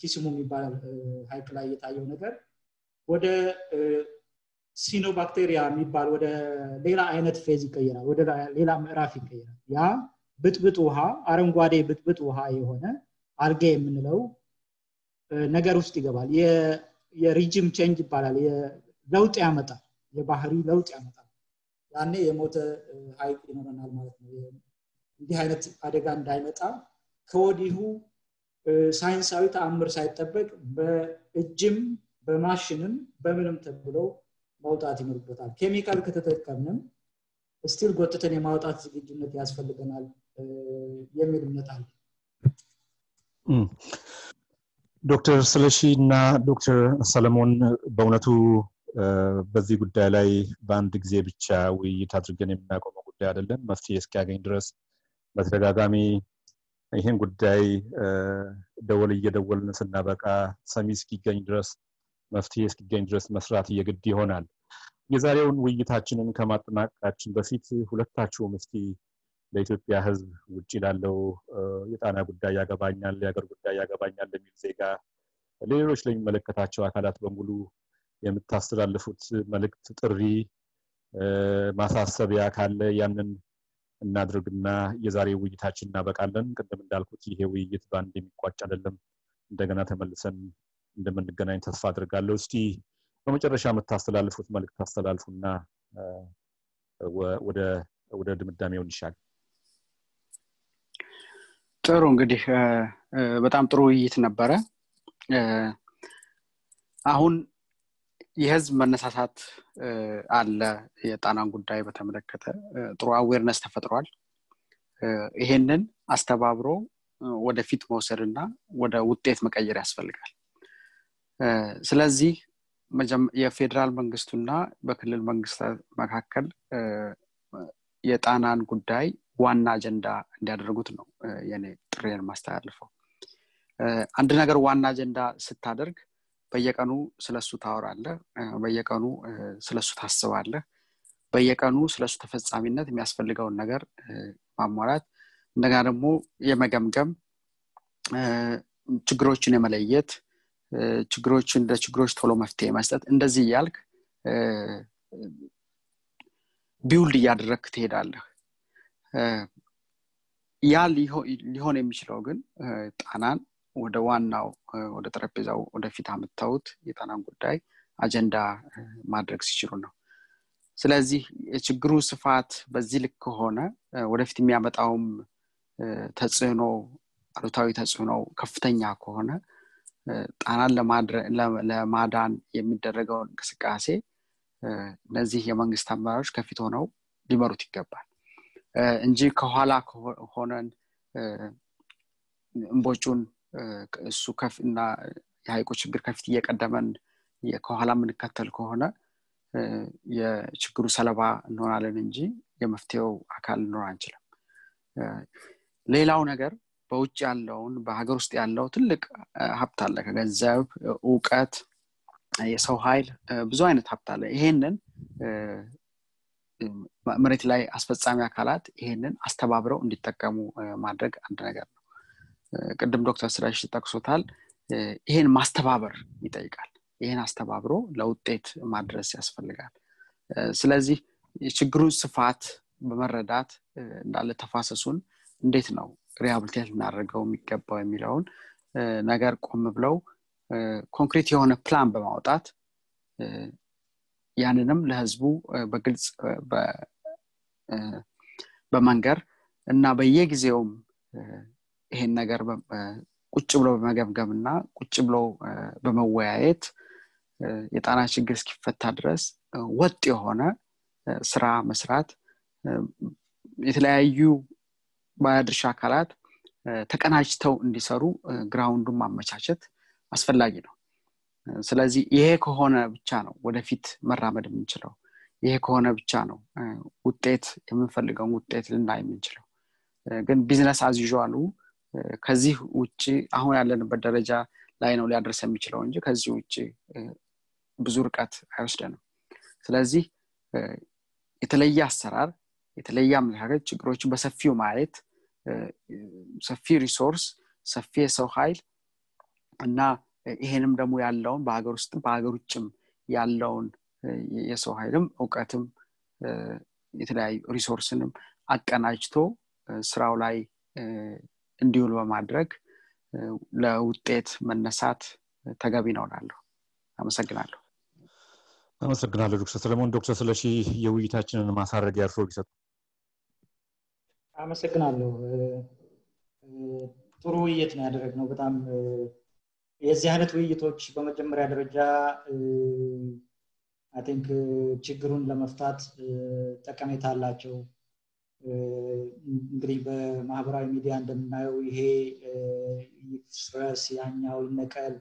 ኪሱሙ የሚባል ሀይቅ ላይ የታየው ነገር ወደ cyanobacteria የሚባል ወደ ሌላ አይነት phase ይቀየራል። ወደ ሌላ ምዕራፍ ይቀየራል። ያ ብጥብጥ ውሃ አረንጓዴ ብጥብጥ ውሃ የሆነ አልጌ የምንለው ነገር ውስጥ ይገባል የሪጅም ቼንጅ ይባላል። ለውጥ ያመጣል። የባህሪ ለውጥ ያመጣል። ያኔ የሞተ ሀይቅ ይኖረናል ማለት ነው። እንዲህ አይነት አደጋ እንዳይመጣ ከወዲሁ ሳይንሳዊ ተአምር ሳይጠበቅ በእጅም በማሽንም በምንም ተብሎ መውጣት ይኖርበታል። ኬሚካል ከተጠቀምንም still ጎትተን የማውጣት ዝግጁነት ያስፈልገናል። የሚል እምነት አለ ዶክተር ስለሺ እና ዶክተር ሰለሞን በእውነቱ በዚህ ጉዳይ ላይ በአንድ ጊዜ ብቻ ውይይት አድርገን የምናቆመው ጉዳይ አይደለም። መፍትሄ እስኪያገኝ ድረስ በተደጋጋሚ ይህን ጉዳይ ደወል እየደወልን ስናበቃ ሰሚ እስኪገኝ ድረስ መፍትሄ እስኪገኝ ድረስ መስራት እየግድ ይሆናል። የዛሬውን ውይይታችንን ከማጠናቀቃችን በፊት ሁለታችሁም እስቲ ለኢትዮጵያ ህዝብ ውጭ ላለው የጣና ጉዳይ ያገባኛል የሀገር ጉዳይ ያገባኛል ለሚል ዜጋ ሌሎች ለሚመለከታቸው አካላት በሙሉ የምታስተላልፉት መልእክት ጥሪ ማሳሰቢያ ካለ ያንን እናድርግና የዛሬ ውይይታችን እናበቃለን። ቅድም እንዳልኩት ይሄ ውይይት በአንድ የሚቋጭ አይደለም። እንደገና ተመልሰን እንደምንገናኝ ተስፋ አድርጋለሁ እስቲ በመጨረሻ የምታስተላልፉት መልእክት አስተላልፉና ወደ ድምዳሜው እንሻል ጥሩ እንግዲህ በጣም ጥሩ ውይይት ነበረ። አሁን የህዝብ መነሳሳት አለ። የጣናን ጉዳይ በተመለከተ ጥሩ አዌርነስ ተፈጥሯል። ይሄንን አስተባብሮ ወደፊት መውሰድ እና ወደ ውጤት መቀየር ያስፈልጋል። ስለዚህ የፌዴራል መንግስቱና በክልል መንግስታት መካከል የጣናን ጉዳይ ዋና አጀንዳ እንዲያደርጉት ነው የኔ ጥሬን ማስተላልፈው። አንድ ነገር ዋና አጀንዳ ስታደርግ በየቀኑ ስለሱ ታወራለህ በየቀኑ ስለሱ ታስባለህ በየቀኑ ስለሱ ተፈጻሚነት የሚያስፈልገውን ነገር ማሟላት እንደገና ደግሞ የመገምገም ችግሮችን የመለየት ችግሮችን ለችግሮች ቶሎ መፍትሄ መስጠት እንደዚህ እያልክ ቢውልድ እያደረግክ ትሄዳለህ ያ ሊሆን የሚችለው ግን ጣናን ወደ ዋናው ወደ ጠረጴዛው ወደፊት አምታውት የጣናን ጉዳይ አጀንዳ ማድረግ ሲችሉ ነው። ስለዚህ የችግሩ ስፋት በዚህ ልክ ከሆነ ወደፊት የሚያመጣውም ተጽዕኖ አሉታዊ ተጽዕኖ ከፍተኛ ከሆነ ጣናን ለማዳን የሚደረገውን እንቅስቃሴ እነዚህ የመንግስት አመራሮች ከፊት ሆነው ሊመሩት ይገባል እንጂ ከኋላ ሆነን እንቦጩን እሱ ከፍ እና የሀይቁ ችግር ከፊት እየቀደመን ከኋላ የምንከተል ከሆነ የችግሩ ሰለባ እንሆናለን እንጂ የመፍትሄው አካል ልንሆን አንችልም። ሌላው ነገር በውጭ ያለውን በሀገር ውስጥ ያለው ትልቅ ሀብት አለ። ከገንዘብ እውቀት የሰው ኃይል ብዙ አይነት ሀብት አለ። ይሄንን መሬት ላይ አስፈጻሚ አካላት ይሄንን አስተባብረው እንዲጠቀሙ ማድረግ አንድ ነገር ነው። ቅድም ዶክተር ስለሺ ጠቅሶታል። ይሄን ማስተባበር ይጠይቃል። ይህን አስተባብሮ ለውጤት ማድረስ ያስፈልጋል። ስለዚህ የችግሩን ስፋት በመረዳት እንዳለ ተፋሰሱን እንዴት ነው rehabilitate ልናደርገው የሚገባው የሚለውን ነገር ቆም ብለው ኮንክሪት የሆነ ፕላን በማውጣት ያንንም ለህዝቡ በግልጽ በመንገር እና በየጊዜውም ይሄን ነገር ቁጭ ብሎ በመገምገም እና ቁጭ ብሎ በመወያየት የጣና ችግር እስኪፈታ ድረስ ወጥ የሆነ ስራ መስራት የተለያዩ ባለድርሻ አካላት ተቀናጅተው እንዲሰሩ ግራውንዱን ማመቻቸት አስፈላጊ ነው ስለዚህ ይሄ ከሆነ ብቻ ነው ወደፊት መራመድ የምንችለው። ይሄ ከሆነ ብቻ ነው ውጤት የምንፈልገውን ውጤት ልናይ የምንችለው። ግን business as usual ኡ ከዚህ ውጭ አሁን ያለንበት ደረጃ ላይ ነው ሊያደርስ የሚችለው እንጂ ከዚህ ውጭ ብዙ ርቀት አይወስደንም። ስለዚህ የተለየ አሰራር የተለየ አመለካከት ችግሮችን በሰፊው ማየት ሰፊ resource ሰፊ የሰው ኃይል እና ይሄንም ደግሞ ያለውን በሀገር ውስጥም በሀገር ውጭም ያለውን የሰው ኃይልም እውቀትም የተለያዩ ሪሶርስንም አቀናጅቶ ስራው ላይ እንዲውል በማድረግ ለውጤት መነሳት ተገቢ ነው ላለሁ አመሰግናለሁ። አመሰግናለሁ ዶክተር ሰለሞን። ዶክተር ስለሺ የውይይታችንን ማሳረጊያ እርሶ ቢሰጡ አመሰግናለሁ። ጥሩ ውይይት ነው ያደረግነው። በጣም የዚህ አይነት ውይይቶች በመጀመሪያ ደረጃ I think ችግሩን ለመፍታት ጠቀሜታ አላቸው። እንግዲህ በማህበራዊ ሚዲያ እንደምናየው ይሄ ይፍረስ ያኛው ይነቀል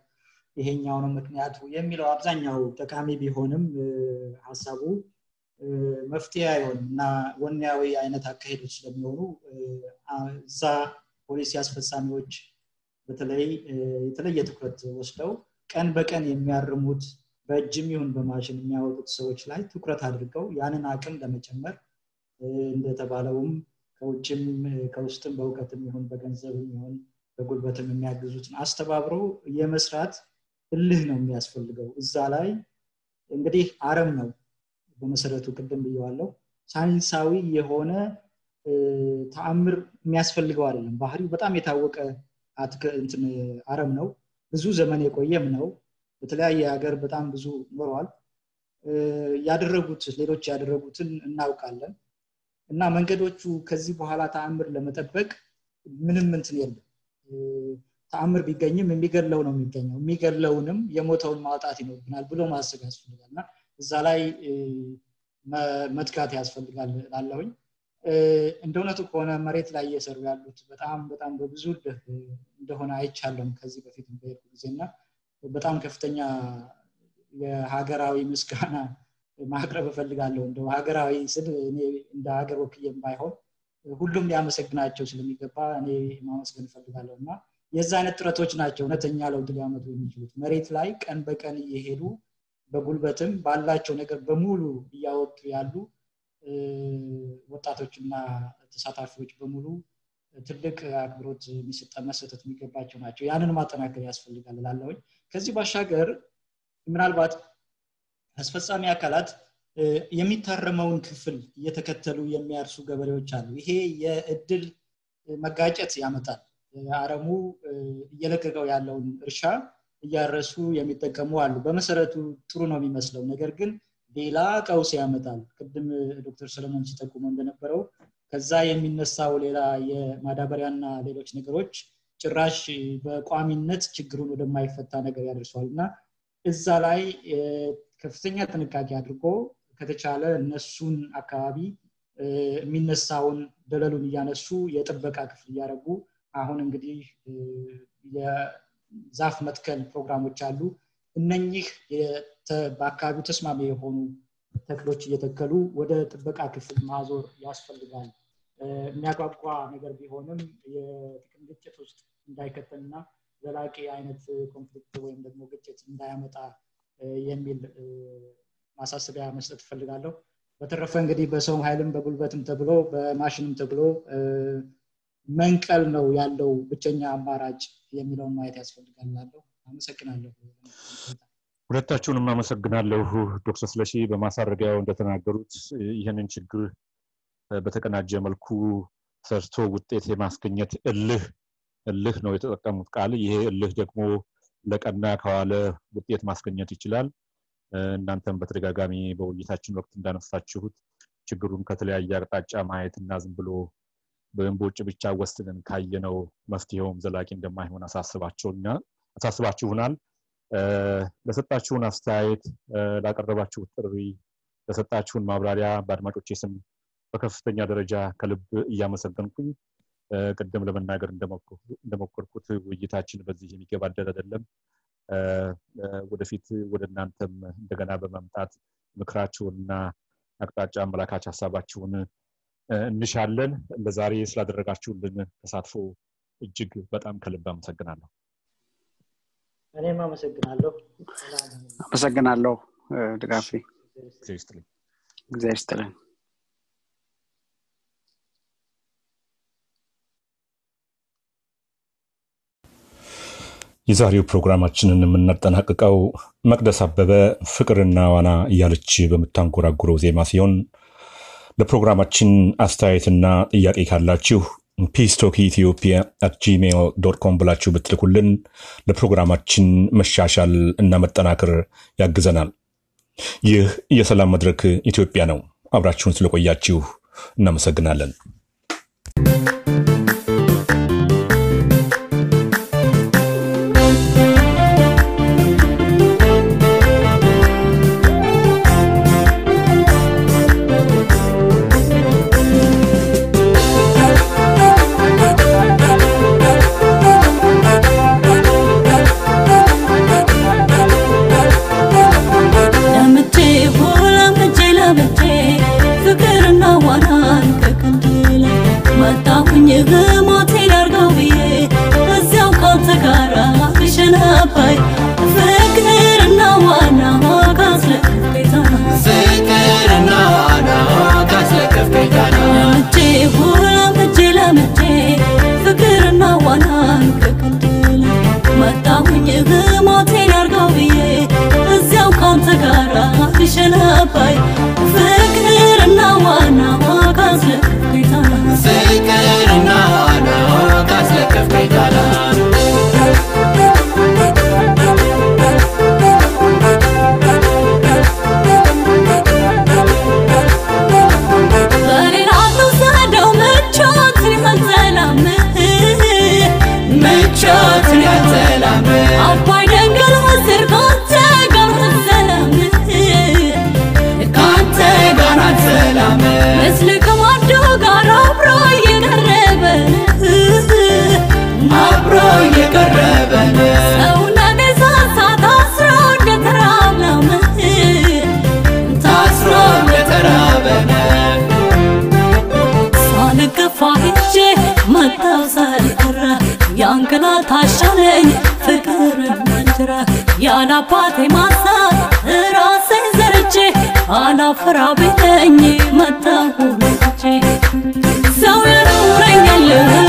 ይሄኛው ነው ምክንያቱ የሚለው አብዛኛው ጠቃሚ ቢሆንም ሀሳቡ መፍትሄ አይሆንም እና ወኒያዊ አይነት አካሄዶች ስለሚሆኑ እዛ ፖሊሲ አስፈጻሚዎች በተለይ የተለየ ትኩረት ወስደው ቀን በቀን የሚያርሙት በእጅም ይሁን በማሽን የሚያወጡት ሰዎች ላይ ትኩረት አድርገው ያንን አቅም ለመጨመር እንደተባለውም ከውጭም ከውስጥም በእውቀትም ይሁን በገንዘብም ይሁን በጉልበትም የሚያግዙትን አስተባብረው የመስራት እልህ ነው የሚያስፈልገው። እዛ ላይ እንግዲህ አረም ነው። በመሰረቱ ቅድም ብየዋለው ሳይንሳዊ የሆነ ተአምር የሚያስፈልገው አይደለም። ባህሪው በጣም የታወቀ አረም ነው። ብዙ ዘመን የቆየም ነው። በተለያየ ሀገር በጣም ብዙ ኖረዋል ያደረጉት ሌሎች ያደረጉትን እናውቃለን። እና መንገዶቹ ከዚህ በኋላ ተአምር ለመጠበቅ ምንም እንትን የለም። ተአምር ቢገኝም የሚገለው ነው የሚገኘው። የሚገለውንም የሞተውን ማውጣት ይኖርብናል ብሎ ማሰብ ያስፈልጋል። እና እዛ ላይ መትጋት ያስፈልጋል ላለሁኝ እንደ እውነቱ ከሆነ መሬት ላይ እየሰሩ ያሉት በጣም በጣም በብዙ እንደሆነ አይቻለም ከዚህ በፊት በሄድኩ ጊዜ እና በጣም ከፍተኛ የሀገራዊ ምስጋና ማቅረብ እፈልጋለሁ። እንደ ሀገራዊ ስል እኔ እንደ ሀገር ወክዬም ባይሆን ሁሉም ሊያመሰግናቸው ስለሚገባ እኔ ማመስገን እፈልጋለሁ እና የዛ አይነት ጥረቶች ናቸው እውነተኛ ለውጥ ሊያመጡ የሚችሉት። መሬት ላይ ቀን በቀን እየሄዱ በጉልበትም ባላቸው ነገር በሙሉ እያወጡ ያሉ ወጣቶችና ተሳታፊዎች በሙሉ ትልቅ አክብሮት መሰጠት የሚገባቸው ናቸው። ያንን ማጠናከር ያስፈልጋል ላለውኝ ከዚህ ባሻገር ምናልባት አስፈጻሚ አካላት የሚታረመውን ክፍል እየተከተሉ የሚያርሱ ገበሬዎች አሉ። ይሄ የእድል መጋጨት ያመጣል። አረሙ እየለቀቀው ያለውን እርሻ እያረሱ የሚጠቀሙ አሉ። በመሰረቱ ጥሩ ነው የሚመስለው። ነገር ግን ሌላ ቀውስ ያመጣል። ቅድም ዶክተር ሰለሞን ሲጠቁመው እንደነበረው ከዛ የሚነሳው ሌላ የማዳበሪያና ሌሎች ነገሮች ጭራሽ በቋሚነት ችግሩን ወደማይፈታ ነገር ያደርሰዋል እና እዛ ላይ ከፍተኛ ጥንቃቄ አድርጎ ከተቻለ እነሱን አካባቢ የሚነሳውን ደለሉን እያነሱ የጥበቃ ክፍል እያደረጉ አሁን እንግዲህ የዛፍ መትከል ፕሮግራሞች አሉ እነኚህ በአካባቢው ተስማሚ የሆኑ ተክሎች እየተከሉ ወደ ጥበቃ ክፍል ማዞር ያስፈልጋል። የሚያጓጓ ነገር ቢሆንም የጥቅም ግጭት ውስጥ እንዳይከተልና ዘላቂ አይነት ኮንፍሊክት ወይም ደግሞ ግጭት እንዳያመጣ የሚል ማሳሰቢያ መስጠት እፈልጋለሁ። በተረፈ እንግዲህ በሰውም ኃይልም በጉልበትም ተብሎ በማሽንም ተብሎ መንቀል ነው ያለው ብቸኛ አማራጭ የሚለውን ማየት ያስፈልጋል አመሰግናለሁ። ሁለታችሁንም አመሰግናለሁ ዶክተር ስለሺ በማሳረጊያው እንደተናገሩት ይህንን ችግር በተቀናጀ መልኩ ሰርቶ ውጤት የማስገኘት እልህ እልህ ነው የተጠቀሙት ቃል። ይሄ እልህ ደግሞ ለቀና ከዋለ ውጤት ማስገኘት ይችላል። እናንተም በተደጋጋሚ በውይይታችን ወቅት እንዳነሳችሁት ችግሩን ከተለያየ አቅጣጫ ማየት እና ዝም ብሎ በእንቦጭ ብቻ ወስንን ካየነው መፍትሄውም ዘላቂ እንደማይሆን አሳስባችሁናል። ለሰጣችሁን አስተያየት ላቀረባችሁት ጥሪ ለሰጣችሁን ማብራሪያ በአድማጮች ስም በከፍተኛ ደረጃ ከልብ እያመሰገንኩኝ ቅድም ለመናገር እንደሞከርኩት ውይይታችን በዚህ የሚገባደድ አይደለም። ወደፊት ወደ እናንተም እንደገና በመምጣት ምክራችሁንና አቅጣጫ አመላካች ሀሳባችሁን እንሻለን። ለዛሬ ስላደረጋችሁልን ተሳትፎ እጅግ በጣም ከልብ አመሰግናለሁ እኔም አመሰግናለሁ። አመሰግናለሁ ድጋፌ ይስጥልኝ። እግዚአብሔር ይስጥልን የዛሬው ፕሮግራማችንን የምናጠናቅቀው መቅደስ አበበ ፍቅርና ዋና እያለች በምታንጎራጉረው ዜማ ሲሆን ለፕሮግራማችን አስተያየትና ጥያቄ ካላችሁ Peace Talk ኢትዮጵያ at Gmail dot com ብላችሁ ብትልኩልን ለፕሮግራማችን መሻሻል እና መጠናከር ያግዘናል። ይህ የሰላም መድረክ ኢትዮጵያ ነው። አብራችሁን ስለቆያችሁ እናመሰግናለን ሞቴል አርገው ብዬ እዚያው ካንተ ጋራ ብሽን አባይ ፍቅርና ዋና ካስለቅፍ ቤታና ፍቅርና ዋና ካስለቅፍ ብዬ እዚያው ካንተ ጋራ ብሽን አባይ ታሻለኝ ፍቅር መንጀራ ያላባቴ ማሳ ራሴን ዘርቼ አላፈራ ቤተኝ መጣሁ ሰው ያኖረኛል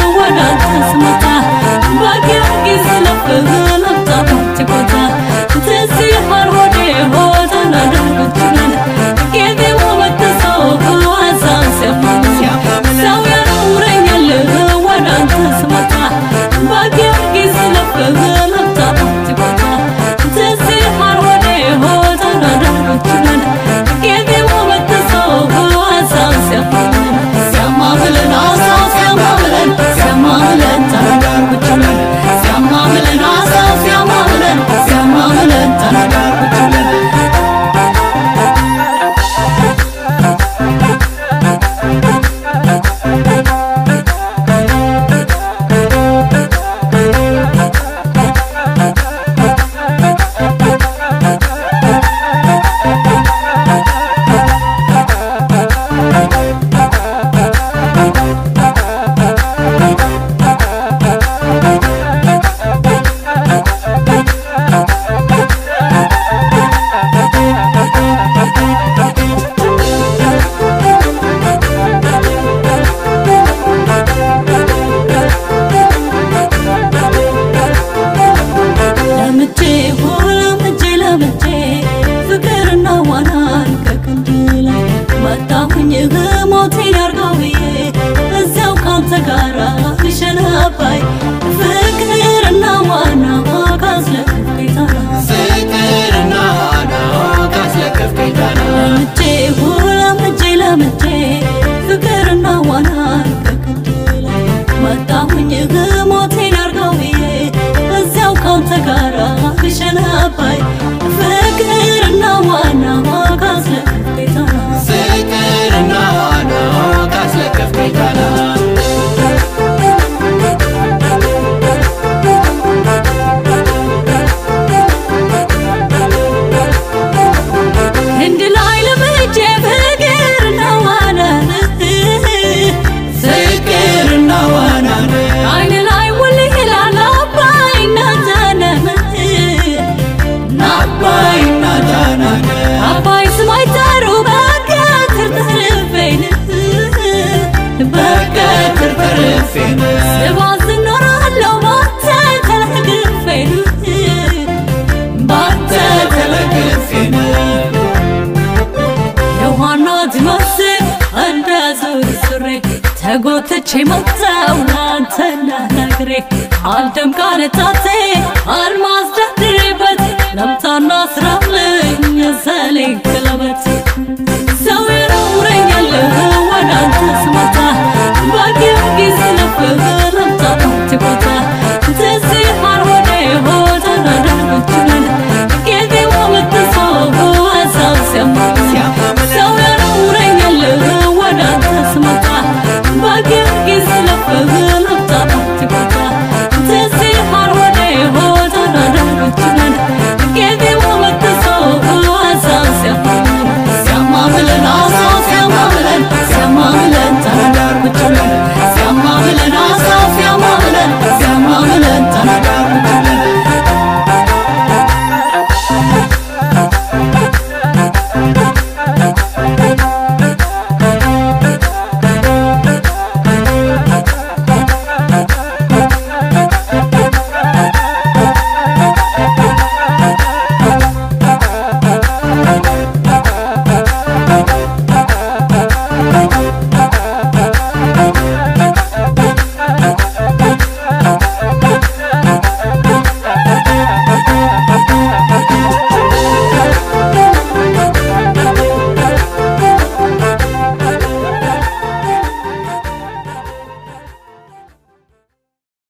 چه مقتا و نان تنه نگره حال دمکار تاته آرمان